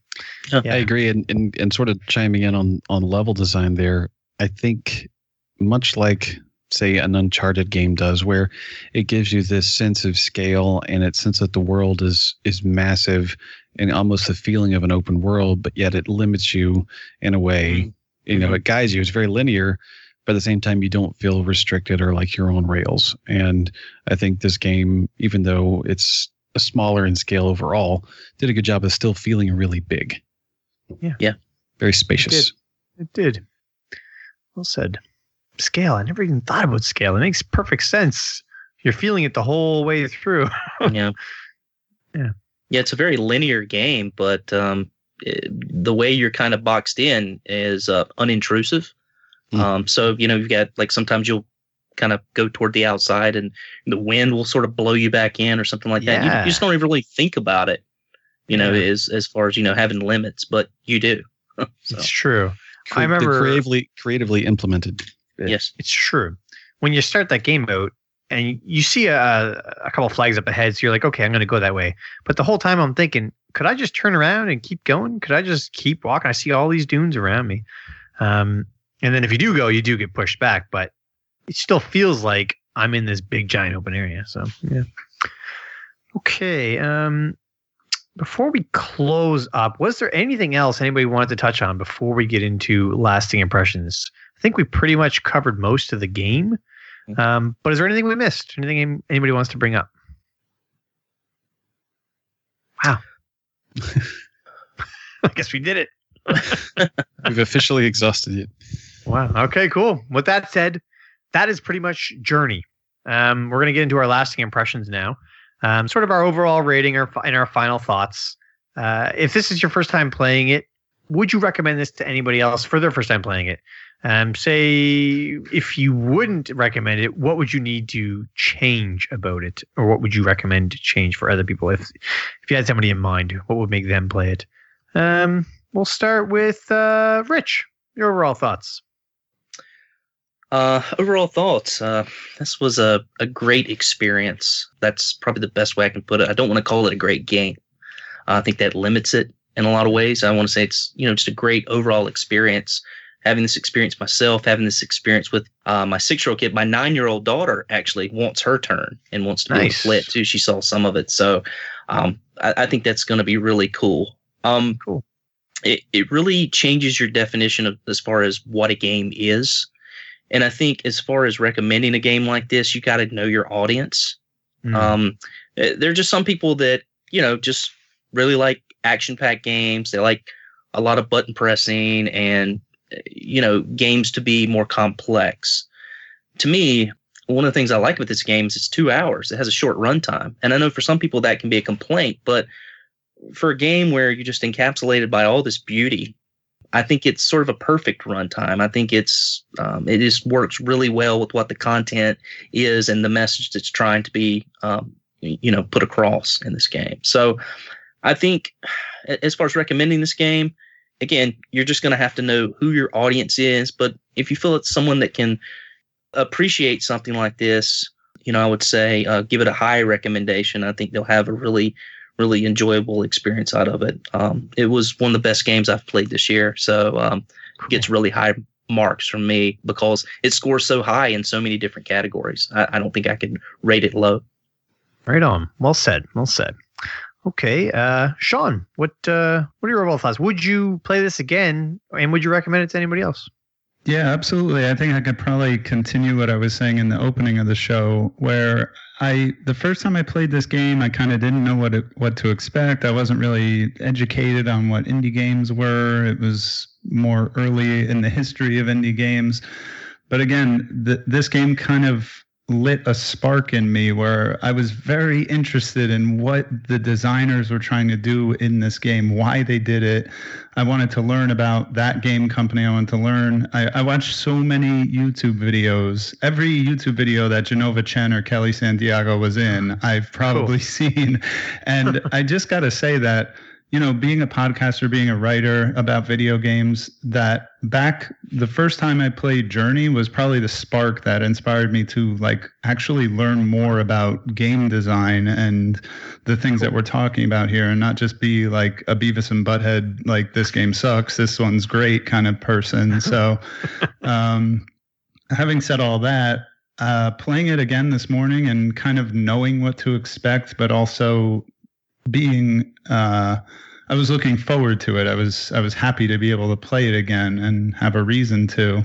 I agree, and, and and sort of chiming in on on level design there. I think much like say an Uncharted game does, where it gives you this sense of scale and it sense that the world is is massive and almost the feeling of an open world, but yet it limits you in a way. Hmm. You know, hmm. it guides you. It's very linear, but at the same time, you don't feel restricted or like you're on rails. And I think this game, even though it's a smaller in scale overall, did a good job of still feeling really big. Yeah. Yeah. Very spacious. It did. Well said. Scale. I never even thought about scale. It makes perfect sense. You're feeling it the whole way through. yeah. Yeah. Yeah, it's a very linear game, but um, it, the way you're kind of boxed in is uh, unintrusive. Mm. Um, so you know, you've got like sometimes you'll kind of go toward the outside, and the wind will sort of blow you back in, or something like that. You, Yeah. you just don't even really think about it, you know, Yeah. as as far as you know having limits, but you do. so, It's true. Cre- I remember- creatively creatively implemented. yes, It's true. When you start that game mode and you- you see a, a couple flags up ahead, so you're like, okay, I'm going to go that way. But the whole time I'm thinking, could I just turn around and keep going? Could I just keep walking? I see all these dunes around me. Um, and then if you do go, you do get pushed back, but it still feels like I'm in this big giant open area. So yeah. Okay. Um, before we close up, was there anything else anybody wanted to touch on before we get into lasting impressions? I think we pretty much covered most of the game. Um, but is there anything we missed? Anything anybody wants to bring up? Wow. I guess we did it. We've officially exhausted it. Wow. Okay, cool. With that said, that is pretty much Journey. Um, we're going to get into our lasting impressions now. Um, sort of our overall rating or and our final thoughts. Uh, if this is your first time playing it, would you recommend this to anybody else for their first time playing it? Um, say if you wouldn't recommend it, what would you need to change about it, or what would you recommend to change for other people? If if you had somebody in mind, what would make them play it? Um, we'll start with uh, Rich. Your overall thoughts. Uh, overall thoughts. Uh, this was a, a great experience. That's probably the best way I can put it. I don't want to call it a great game. I think that limits it in a lot of ways. I want to say it's you know just a great overall experience. Having this experience myself, having this experience with uh, my six year old kid, my nine year old daughter actually wants her turn and wants to Nice. to play it too. She saw some of it, so um, I, I think that's going to be really cool. Um, Cool. It it really changes your definition of as far as what a game is. And I think as far as recommending a game like this, you got to know your audience. Mm. Um, eh, there are just some people that you know just really like action-packed games. They like a lot of button pressing and eh, you know games to be more complex. To me, one of the things I like about this game is it's two hours. It has a short runtime, and I know for some people that can be a complaint, but for a game where you're just encapsulated by all this beauty, I think it's sort of a perfect runtime. I think it's um, it just works really well with what the content is and the message that's trying to be um, you know put across in this game. So I think as far as recommending this game, again, you're just going to have to know who your audience is. But if you feel it's someone that can appreciate something like this, you know, I would say uh, give it a high recommendation. I think they'll have a really really enjoyable experience out of it. Um, it was one of the best games I've played this year, so um, it gets really high marks from me because it scores so high in so many different categories. I, I don't think I could rate it low. Right on. Well said. Well said. Okay, uh, Sean, what uh, what are your overall thoughts? Would you play this again, and would you recommend it to anybody else? Yeah, absolutely. I think I could probably continue what I was saying in the opening of the show, where I the first time I played this game, I kind of didn't know what it, what to expect. I wasn't really educated on what indie games were. It was more early in the history of indie games, but again, th- this game kind of lit a spark in me where I was very interested in what the designers were trying to do in this game, why they did it. I wanted to learn about that game company. I wanted to learn. I, I watched so many YouTube videos. Every YouTube video that Jenova Chen or Kellee Santiago was in, I've probably cool. seen. And I just got to say that you know, being a podcaster, being a writer about video games, that back the first time I played Journey was probably the spark that inspired me to like actually learn more about game design and the things that we're talking about here and not just be like a Beavis and Butthead, like this game sucks, this one's great kind of person. So, um, having said all that, uh, playing it again this morning and kind of knowing what to expect, but also being uh, I was looking forward to it. I was I was happy to be able to play it again and have a reason to.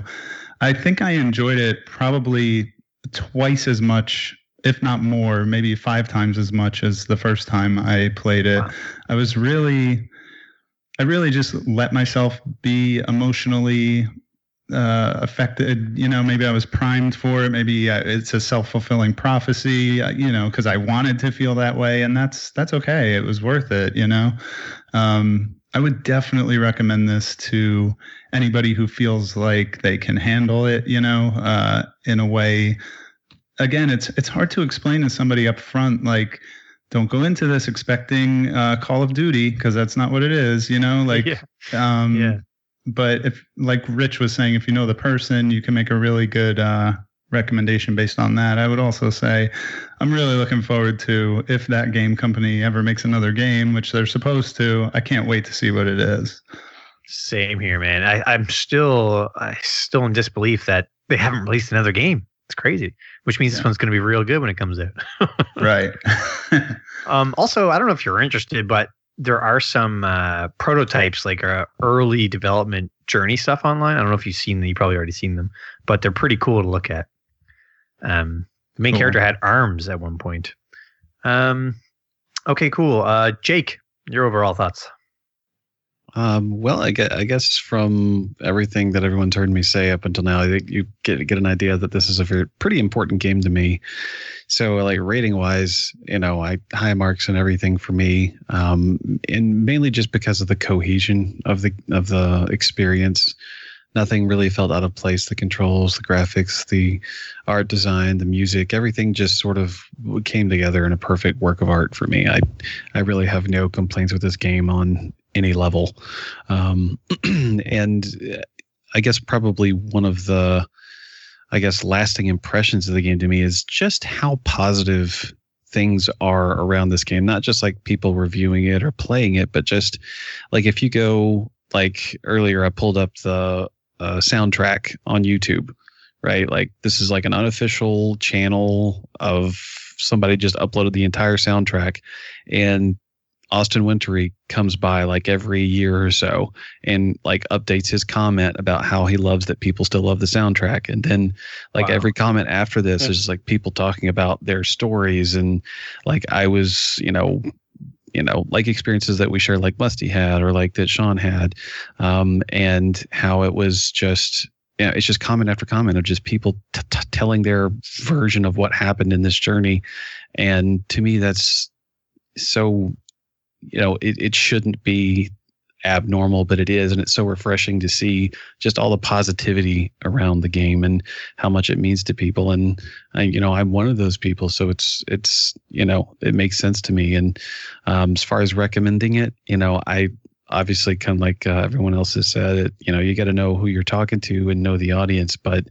I think I enjoyed it probably twice as much, if not more, maybe five times as much as the first time I played it. Wow. I was really I really just let myself be emotionally uh, affected. You know, maybe I was primed for it. Maybe uh, it's a self fulfilling prophecy. Uh, you know, because I wanted to feel that way, and that's that's okay. It was worth it. You know, um, I would definitely recommend this to anybody who feels like they can handle it. You know, uh, in a way. Again, it's it's hard to explain to somebody up front, like don't go into this expecting uh, Call of Duty because that's not what it is. You know, like yeah. Um, yeah but if like rich was saying if you know the person you can make a really good uh, recommendation based on that. I would also say i'm really looking forward to if that game company ever makes another game which they're supposed to i can't wait to see what it is. Same here man. I, i'm still i still in disbelief that they haven't released another game. It's crazy which means yeah. this one's going to be real good when it comes out. Right. Um also i don't know if you're interested but there are some uh, prototypes, like uh, early development journey stuff online. I don't know if you've seen them. You probably already seen them, but they're pretty cool to look at. Um, the main cool. character had arms at one point. Um, okay, cool. Uh, Jake, your overall thoughts? Um, well, I guess, I guess from everything that everyone's heard me say up until now, I think you get get an idea that this is a very, pretty important game to me. So, like rating wise, you know, I high marks and everything for me, um, and mainly just because of the cohesion of the of the experience. Nothing really felt out of place. The controls, the graphics, the art design, the music, everything just sort of came together in a perfect work of art for me. I, I really have no complaints with this game on any level. Um, and uh, I guess probably one of the, I guess, lasting impressions of the game to me is just how positive things are around this game. Not just like people reviewing it or playing it, but just like if you go like earlier, I pulled up the uh, soundtrack on YouTube, right? Like this is like an unofficial channel of somebody just uploaded the entire soundtrack and Austin Wintory comes by like every year or so and like updates his comment about how he loves that people still love the soundtrack. And then like wow. every comment after this is like people talking about their stories and like I was, you know, you know, like experiences that we share like Musty had, or like that Sean had, um, and how it was just, you know, it's just comment after comment of just people t- t- telling their version of what happened in this journey, and to me, that's so you know, it, it shouldn't be abnormal, but it is. And it's so refreshing to see just all the positivity around the game and how much it means to people. And I, you know, I'm one of those people. So it's, it's, you know, it makes sense to me. And um, as far as recommending it, you know, I, obviously kind of like uh, everyone else has said it you know you got to know who you're talking to and know the audience but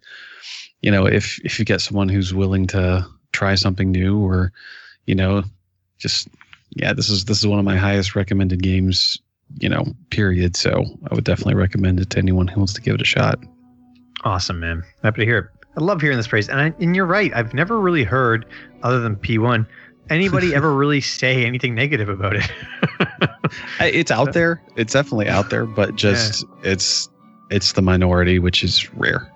you know if if you get someone who's willing to try something new or you know just yeah, this is this is one of my highest recommended games, you know, period. So I would definitely recommend it to anyone who wants to give it a shot. Awesome, man. Happy to hear it. I love hearing this praise, and I, and you're right. I've never really heard, other than P1, anybody ever really say anything negative about it. it's out there. It's definitely out there, but just yeah. it's it's the minority, which is rare.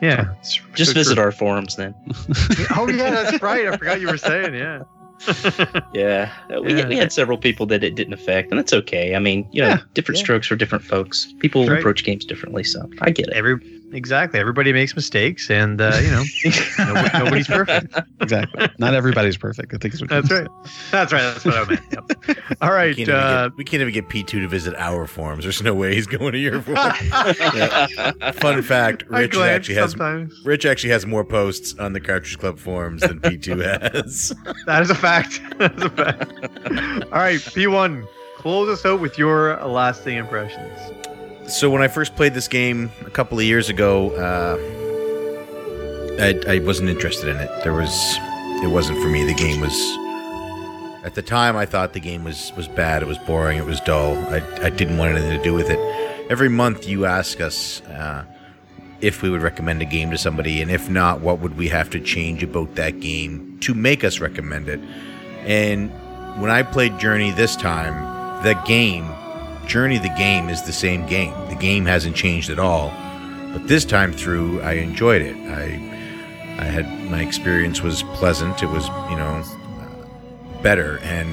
Yeah, just so visit true. our forums then. oh yeah, that's right. I forgot you were saying yeah. yeah, uh, we, yeah. we had several people that it didn't affect, and that's okay. I mean, you know, yeah. different yeah. strokes for different folks. People right. approach games differently, so I get it. Every exactly. Everybody makes mistakes, and uh, you know nobody, nobody's perfect. Exactly. Not everybody's perfect. I think is what That's right. That's right. That's what I meant. Yep. All We can't, even Uh, get, we can't even get P2 to visit our forums. There's no way he's going to your forum. Yeah. Fun fact: Rich actually has sometimes. Rich actually has more posts on the Cartridge Club forums than P2 has. That is a fact. That is a fact. All right, P1, close us out with your lasting impressions. So when I first played this game a couple of years ago, uh, I, I wasn't interested in it. There was, it wasn't for me. The game was, at the time, I thought the game was was bad. It was boring. It was dull. I I didn't want anything to do with it. Every month, you ask us uh, if we would recommend a game to somebody, and if not, what would we have to change about that game to make us recommend it. And when I played Journey this time, the game Journey the game is the same game. The game hasn't changed at all. But this time through, I enjoyed it. I I had my experience was pleasant. It was you know better, and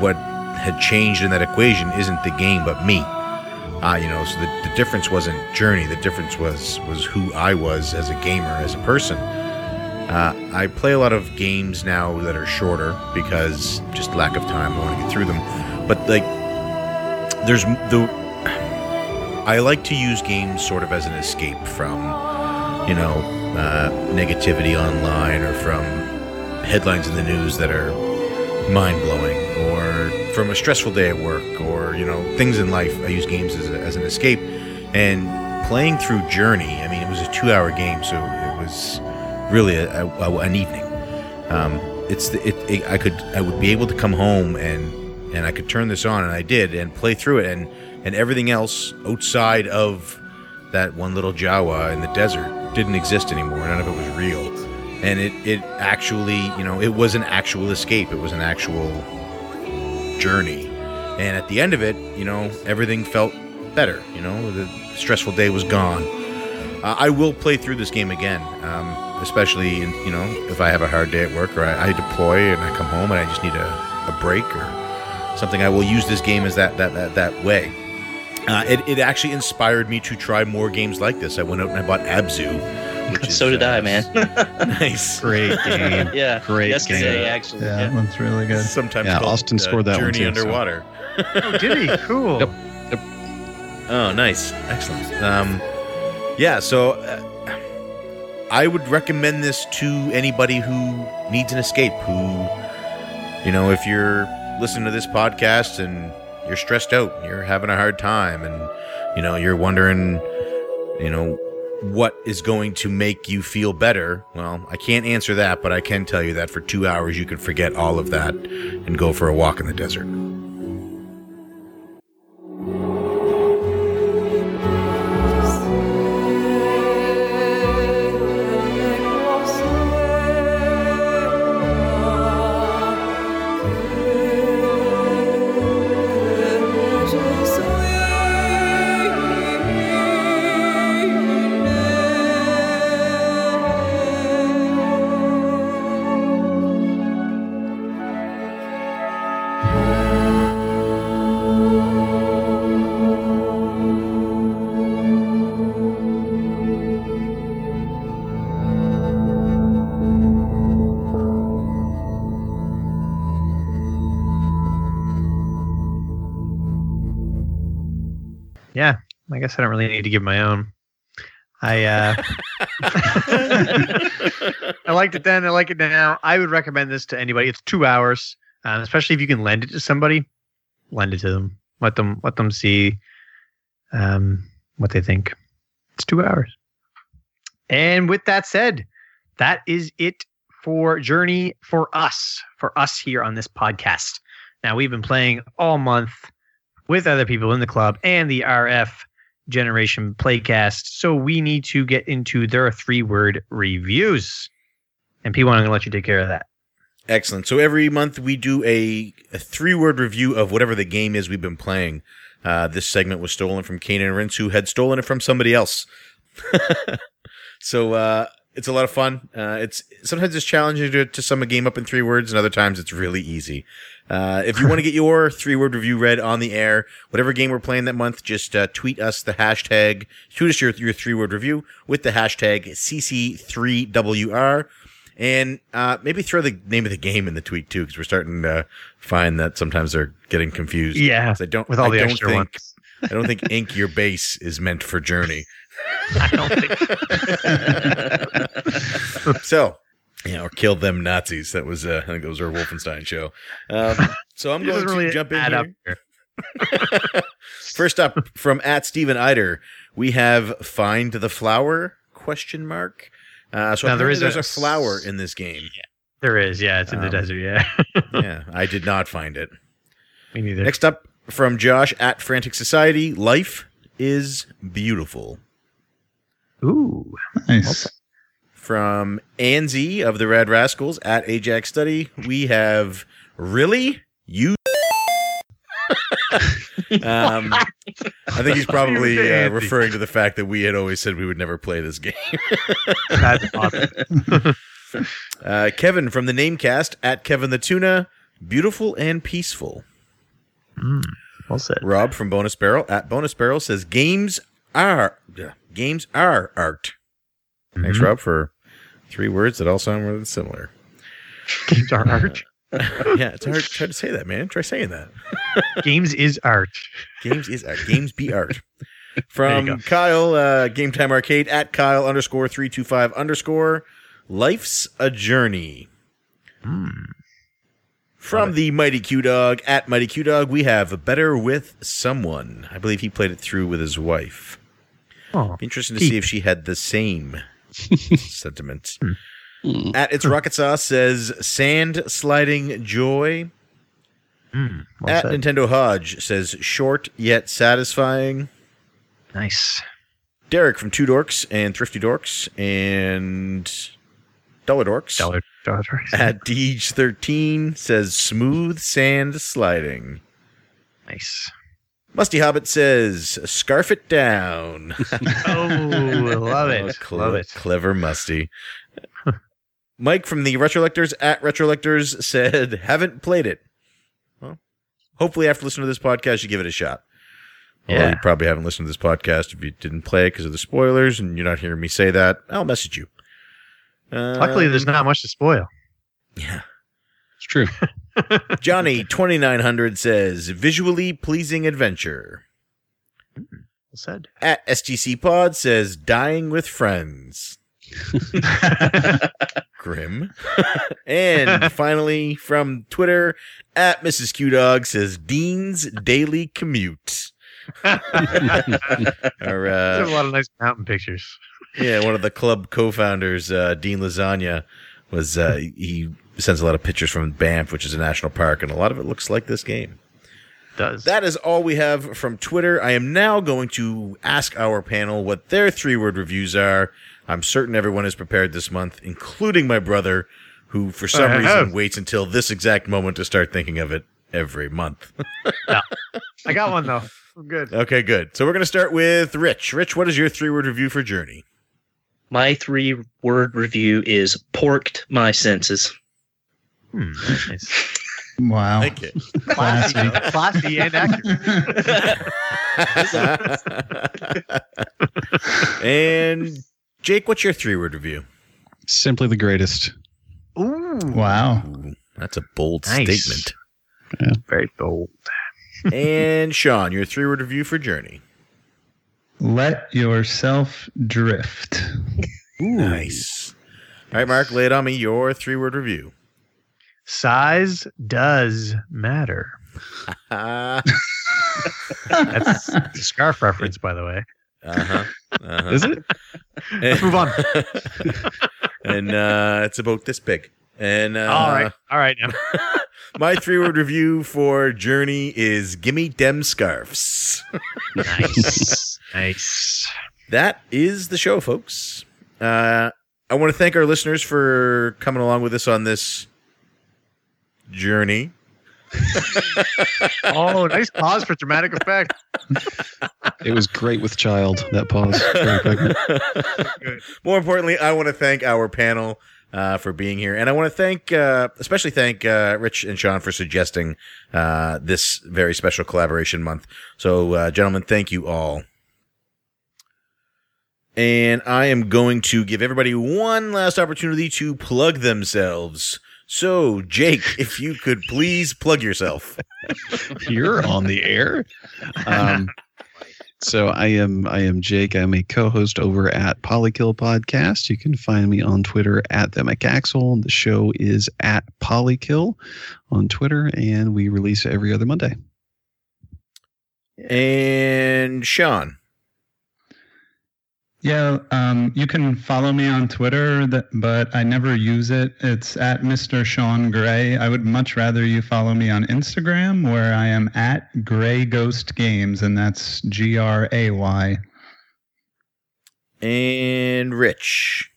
what had changed in that equation isn't the game but me. Uh, you know, so the, the difference wasn't Journey. The difference was was who I was as a gamer, as a person. Uh, I play a lot of games now that are shorter because just lack of time. I want to get through them. But like there's the I like to use games sort of as an escape from you know uh, negativity online or from headlines in the news that are mind blowing or from a stressful day at work or you know things in life. I use games as, a, as an escape and playing through Journey. I mean, it was a two hour game, so it was really a, a, an evening. Um, it's the, it, it, I could I would be able to come home and and I could turn this on, and I did, and play through it, and and everything else outside of that one little Jawa in the desert didn't exist anymore. None of it was real, and it it actually you know it was an actual escape. It was an actual journey, and at the end of it, you know everything felt better. You know the stressful day was gone. Uh, I will play through this game again, um, especially in, you know if I have a hard day at work or I, I deploy and I come home and I just need a, a break or something. I will use this game as that that that, that way. Uh, it, it actually inspired me to try more games like this. I went out and I bought Abzu. Which is, so did uh, I, man. nice. Great game. yeah. Great Yesterday, game. actually. Yeah, Yeah. that one's really good. Sometimes Yeah, called, Austin scored that one Journey too, so- underwater. Oh, did he? Cool. Yep. Oh, nice, excellent. Um, yeah, so uh, I would recommend this to anybody who needs an escape. Who, you know, if you're listening to this podcast and you're stressed out, you're having a hard time, and you know you're wondering, you know, what is going to make you feel better. Well, I can't answer that, but I can tell you that for two hours you can forget all of that and go for a walk in the desert. Guess I don't really need to give my own. I uh I liked it then. I like it now. I would recommend this to anybody. It's two hours, um, especially if you can lend it to somebody. Lend it to them. Let them let them see um, what they think. It's two hours. And with that said, that is it for Journey for us, for us here on this podcast. Now we've been playing all month with other people in the club and the RF Generation Playcast. So we need to get into their three word reviews. And P1, I'm going to let you take care of that. Excellent. So every month we do a, a three word review of whatever the game is we've been playing. Uh, this segment was stolen from Kanan Rins, who had stolen it from somebody else. so uh, it's a lot of fun. Uh, it's sometimes it's challenging to, to sum a game up in three words, and other times it's really easy. Uh, if you want to get your three word review read on the air, whatever game we're playing that month, just uh, tweet us the hashtag, tweet us your, your three word review with the hashtag CC3WR. And uh, maybe throw the name of the game in the tweet too, because we're starting to find that sometimes they're getting confused. Yeah, I don't with all I the extra think, ones. I don't think ink your base is meant for Journey. I don't think. so, yeah, or kill them Nazis. That was, uh, I think it was our Wolfenstein show. Um, so I'm going to really jump in here. up here. First up from at Stephen Eider, we have find the flower question mark. Uh, so Now, there apparently is there's a a flower in this game. There is, yeah, it's in the Um, desert. Yeah, yeah, I did not find it. me neither. Next up from Josh at Frantic Society, life is beautiful. Ooh, Nice. From Anzi of the Red Rascals at Ajax Study, we have really you. um, I think he's probably uh, referring to the fact that we had always said we would never play this game. that's awesome. Uh, Kevin from the Namecast at Kevin the Tuna, beautiful and peaceful. Mm, well said. Rob from Bonus Barrel at Bonus Barrel says games are yeah, games are art. Thanks, Mhm. Rob, for three words that all sound really similar. Games are art. yeah, it's hard, it's hard to say that, man. Try saying that. Games is art. Games is art. Games be art. From. Kyle, uh, Game Time Arcade at Kyle underscore three two five underscore. Life's a journey. Mm. From the Mighty Q Dog at Mighty Q Dog, we have Better with Someone. I believe he played it through with his wife. Oh, interesting to see if she had the same sentiment. Hmm. At It's Rocket Sauce says Sand Sliding Joy. mm, well At said. Nintendo Hodge says Short yet satisfying. nice. Derek from Two Dorks and Thrifty Dorks and Dollar Dorks. Dollar, dollar. At Deej13 says Smooth Sand Sliding. nice. Musty Hobbit says Scarf It Down. Oh, love Oh, it. cle- love it. Clever Musty. Mike from the Retrolectors at Retrolectors said, haven't played it. Well, hopefully after listening to this podcast, you give it a shot. Although Yeah. you probably haven't listened to this podcast if you didn't play it because of the spoilers and you're not hearing me say that. I'll message you. Luckily, there's Um, not much to spoil. Yeah. It's true. Johnny twenty nine hundred says visually pleasing adventure. Well said. At STC Pod says dying with friends. Grim. and finally from Twitter at Mrs. Q Dog says Dean's daily commute. Or, There's a uh, lot of nice mountain pictures. yeah, one of the club co-founders, uh, Dean Lasagna, was uh, he sends a lot of pictures from Banff, which is a national park, and a lot of it looks like this game. Does That is all we have from Twitter. I am now going to ask our panel what their three word reviews are. I'm certain everyone is prepared this month, including my brother, who for some I reason have. waits until this exact moment to start thinking of it every month. I got one though. I'm good. okay, good. So we're going to start with Rich. Rich, what is your three word review for Journey? My three word review is porked my senses. Hmm, nice. Wow. Thank you. Classy, classy and accurate. and Jake, what's your three word review? Simply the greatest. Ooh, Wow. That's a bold Nice. statement. very bold. and Sean, your three word review for Journey. Let yourself drift. Nice. All right, Mark, lay it on me. Your three word review. Size does matter. That's a scarf reference, by the way. Uh-huh. Uh-huh. Is it? Let's move on. and uh, it's about this big. And uh, all right, all right. Now. my three word review for Journey is Gimme Dem Scarfs. Nice, nice. that is the show, folks. Uh, I want to thank our listeners for coming along with us on this journey. oh, nice pause for dramatic effect. It was great with child. That pause. More importantly, I want to thank our panel uh, for being here, and I want to thank, uh, especially thank uh, Rich and Sean for suggesting uh, this very special collaboration month. So, uh, gentlemen, thank you all. And I am going to give everybody one last opportunity to plug themselves. So, Jake, if you could please plug yourself. You're on the air. Um, so I am I am Jake. I'm a co-host over at Polykill Podcast. You can find me on Twitter at the McAxel. The show is at Polykill on Twitter, and we release every other Monday. And Sean. Yeah, um, you can follow me on Twitter, that, but I never use it. It's at Mr. Sean Gray. I would much rather you follow me on Instagram, where I am at Gray Ghost Games, and that's G R A Y. And Rich.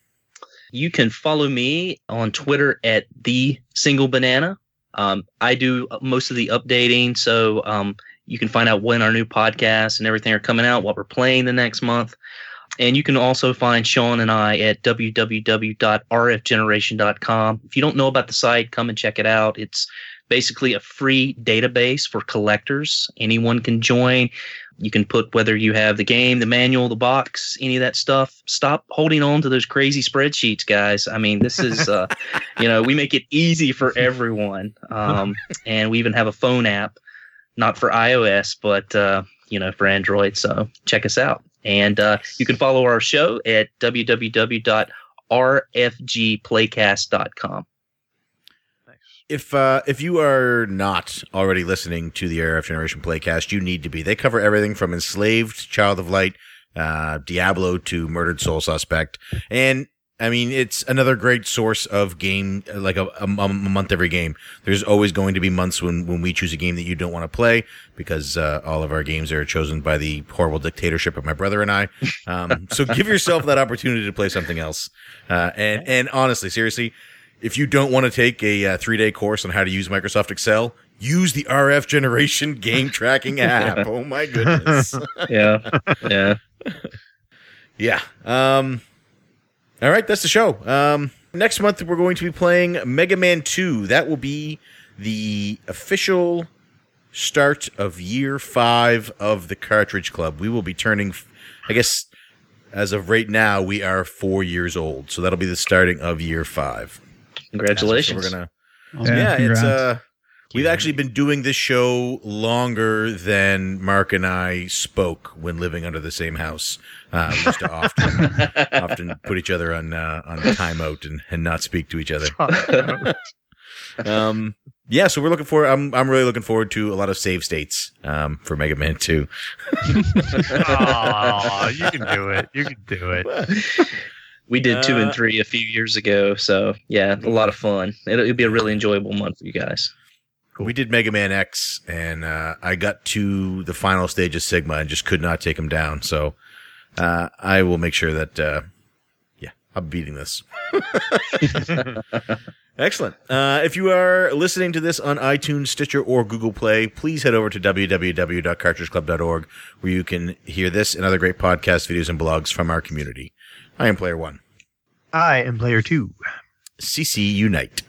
You can follow me on Twitter at the single banana. Um, I do most of the updating, so um, you can find out when our new podcasts and everything are coming out, what we're playing the next month. And you can also find Sean and I at www.rfgeneration.com. If you don't know about the site, come and check it out. It's basically a free database for collectors. Anyone can join. You can put whether you have the game, the manual, the box, any of that stuff. Stop holding on to those crazy spreadsheets, guys. I mean, this is, uh, you know, we make it easy for everyone. Um, and we even have a phone app, not for iOS, but, uh, you know, for Android. So check us out. And uh, you can follow our show at www.rfgplaycast.com. If uh, if you are not already listening to the RF Generation Playcast, you need to be. They cover everything from Enslaved, Child of Light, uh, Diablo to Murdered Soul Suspect, and I mean it's another great source of game, like a, a, a month every game. There's always going to be months when when we choose a game that you don't want to play because uh, all of our games are chosen by the horrible dictatorship of my brother and I. Um, so give yourself that opportunity to play something else. Uh, and and honestly, seriously if you don't want to take a uh, three day course on how to use Microsoft Excel, use the RF Generation game tracking app. Oh my goodness. Yeah. Yeah. yeah. Um, all right, that's the show. Um, next month we're going to be playing Mega Man 2. That will be the official start of year five of the Cartridge Club. We will be turning, I guess, as of right now, we are four years old. So that'll be the starting of year five. Congratulations. We're gonna Yeah, yeah, it's uh we've actually been doing this show longer than Mark and I spoke when living under the same house. Uh, we used to often often put each other on uh, on timeout and, and not speak to each other. Um, yeah, so we're looking for. I'm I'm really looking forward to a lot of save states um, for Mega Man Two. Aw, you can do it. You can do it. We did two Uh, and three a few years ago. So, yeah, a lot of fun. It'll, it'll be a really enjoyable month for you guys. We did Mega Man X, and uh, I got to the final stage of Sigma and just could not take him down. So uh, I will make sure that, uh, yeah, I'm beating this. Excellent. Uh, if you are listening to this on iTunes, Stitcher, or Google Play, please head over to www.cartridgeclub.org where you can hear this and other great podcast videos and blogs from our community. I am Player One. I am player two. CC Unite.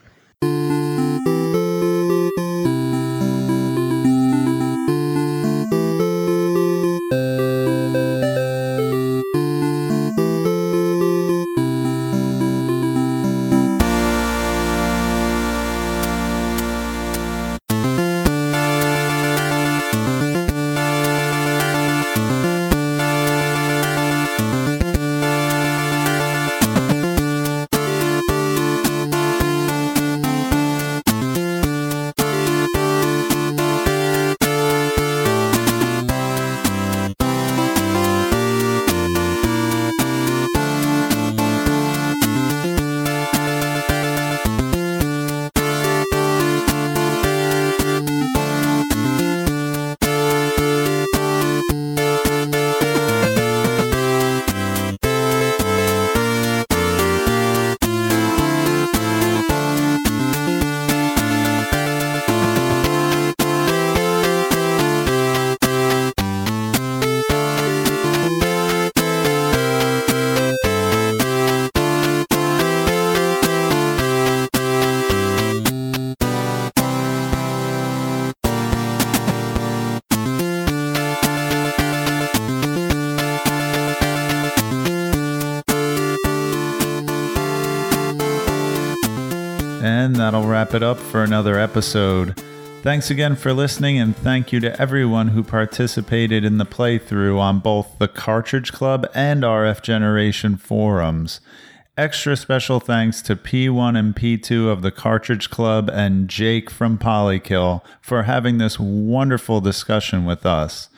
For another episode. Thanks again for listening, and thank you to everyone who participated in the playthrough on both the Cartridge Club and RF Generation forums. Extra special thanks to P1 and P2 of the Cartridge Club and Jake from Polykill for having this wonderful discussion with us.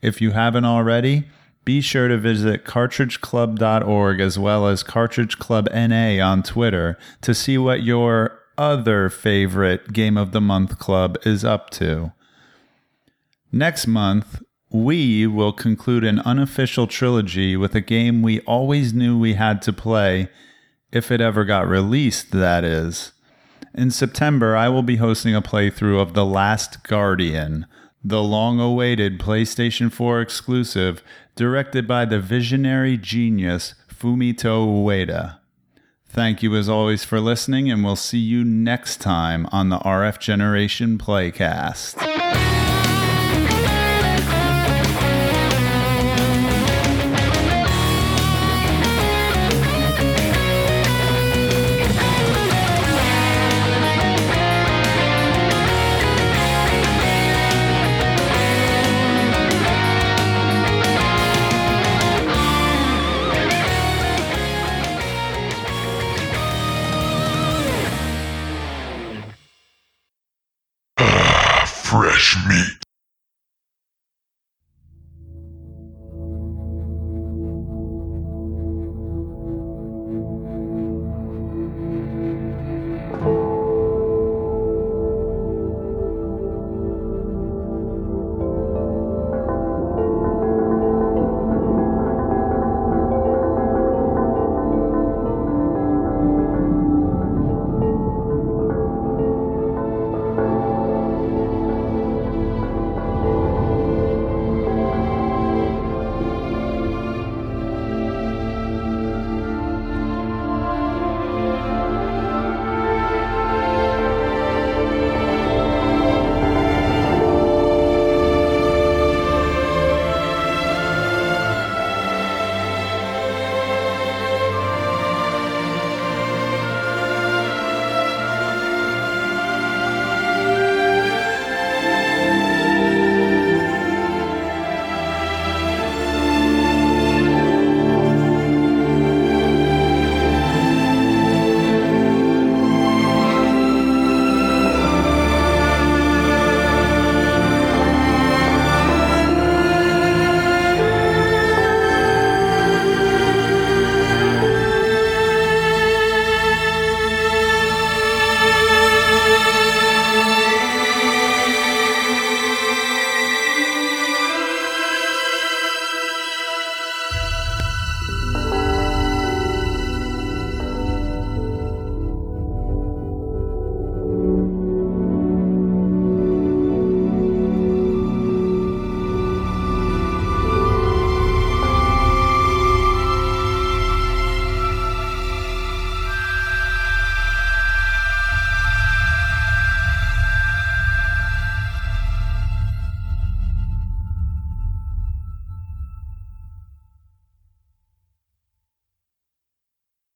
If you haven't already, be sure to visit cartridgeclub.org as well as Cartridge Club NA on Twitter to see what your other favorite Game of the Month club is up to. Next month, we will conclude an unofficial trilogy with a game we always knew we had to play, if it ever got released, that is. In September, I will be hosting a playthrough of The Last Guardian, the long awaited PlayStation 4 exclusive directed by the visionary genius Fumito Ueda. Thank you as always for listening, and we'll see you next time on the RF Generation Playcast. Fresh meat.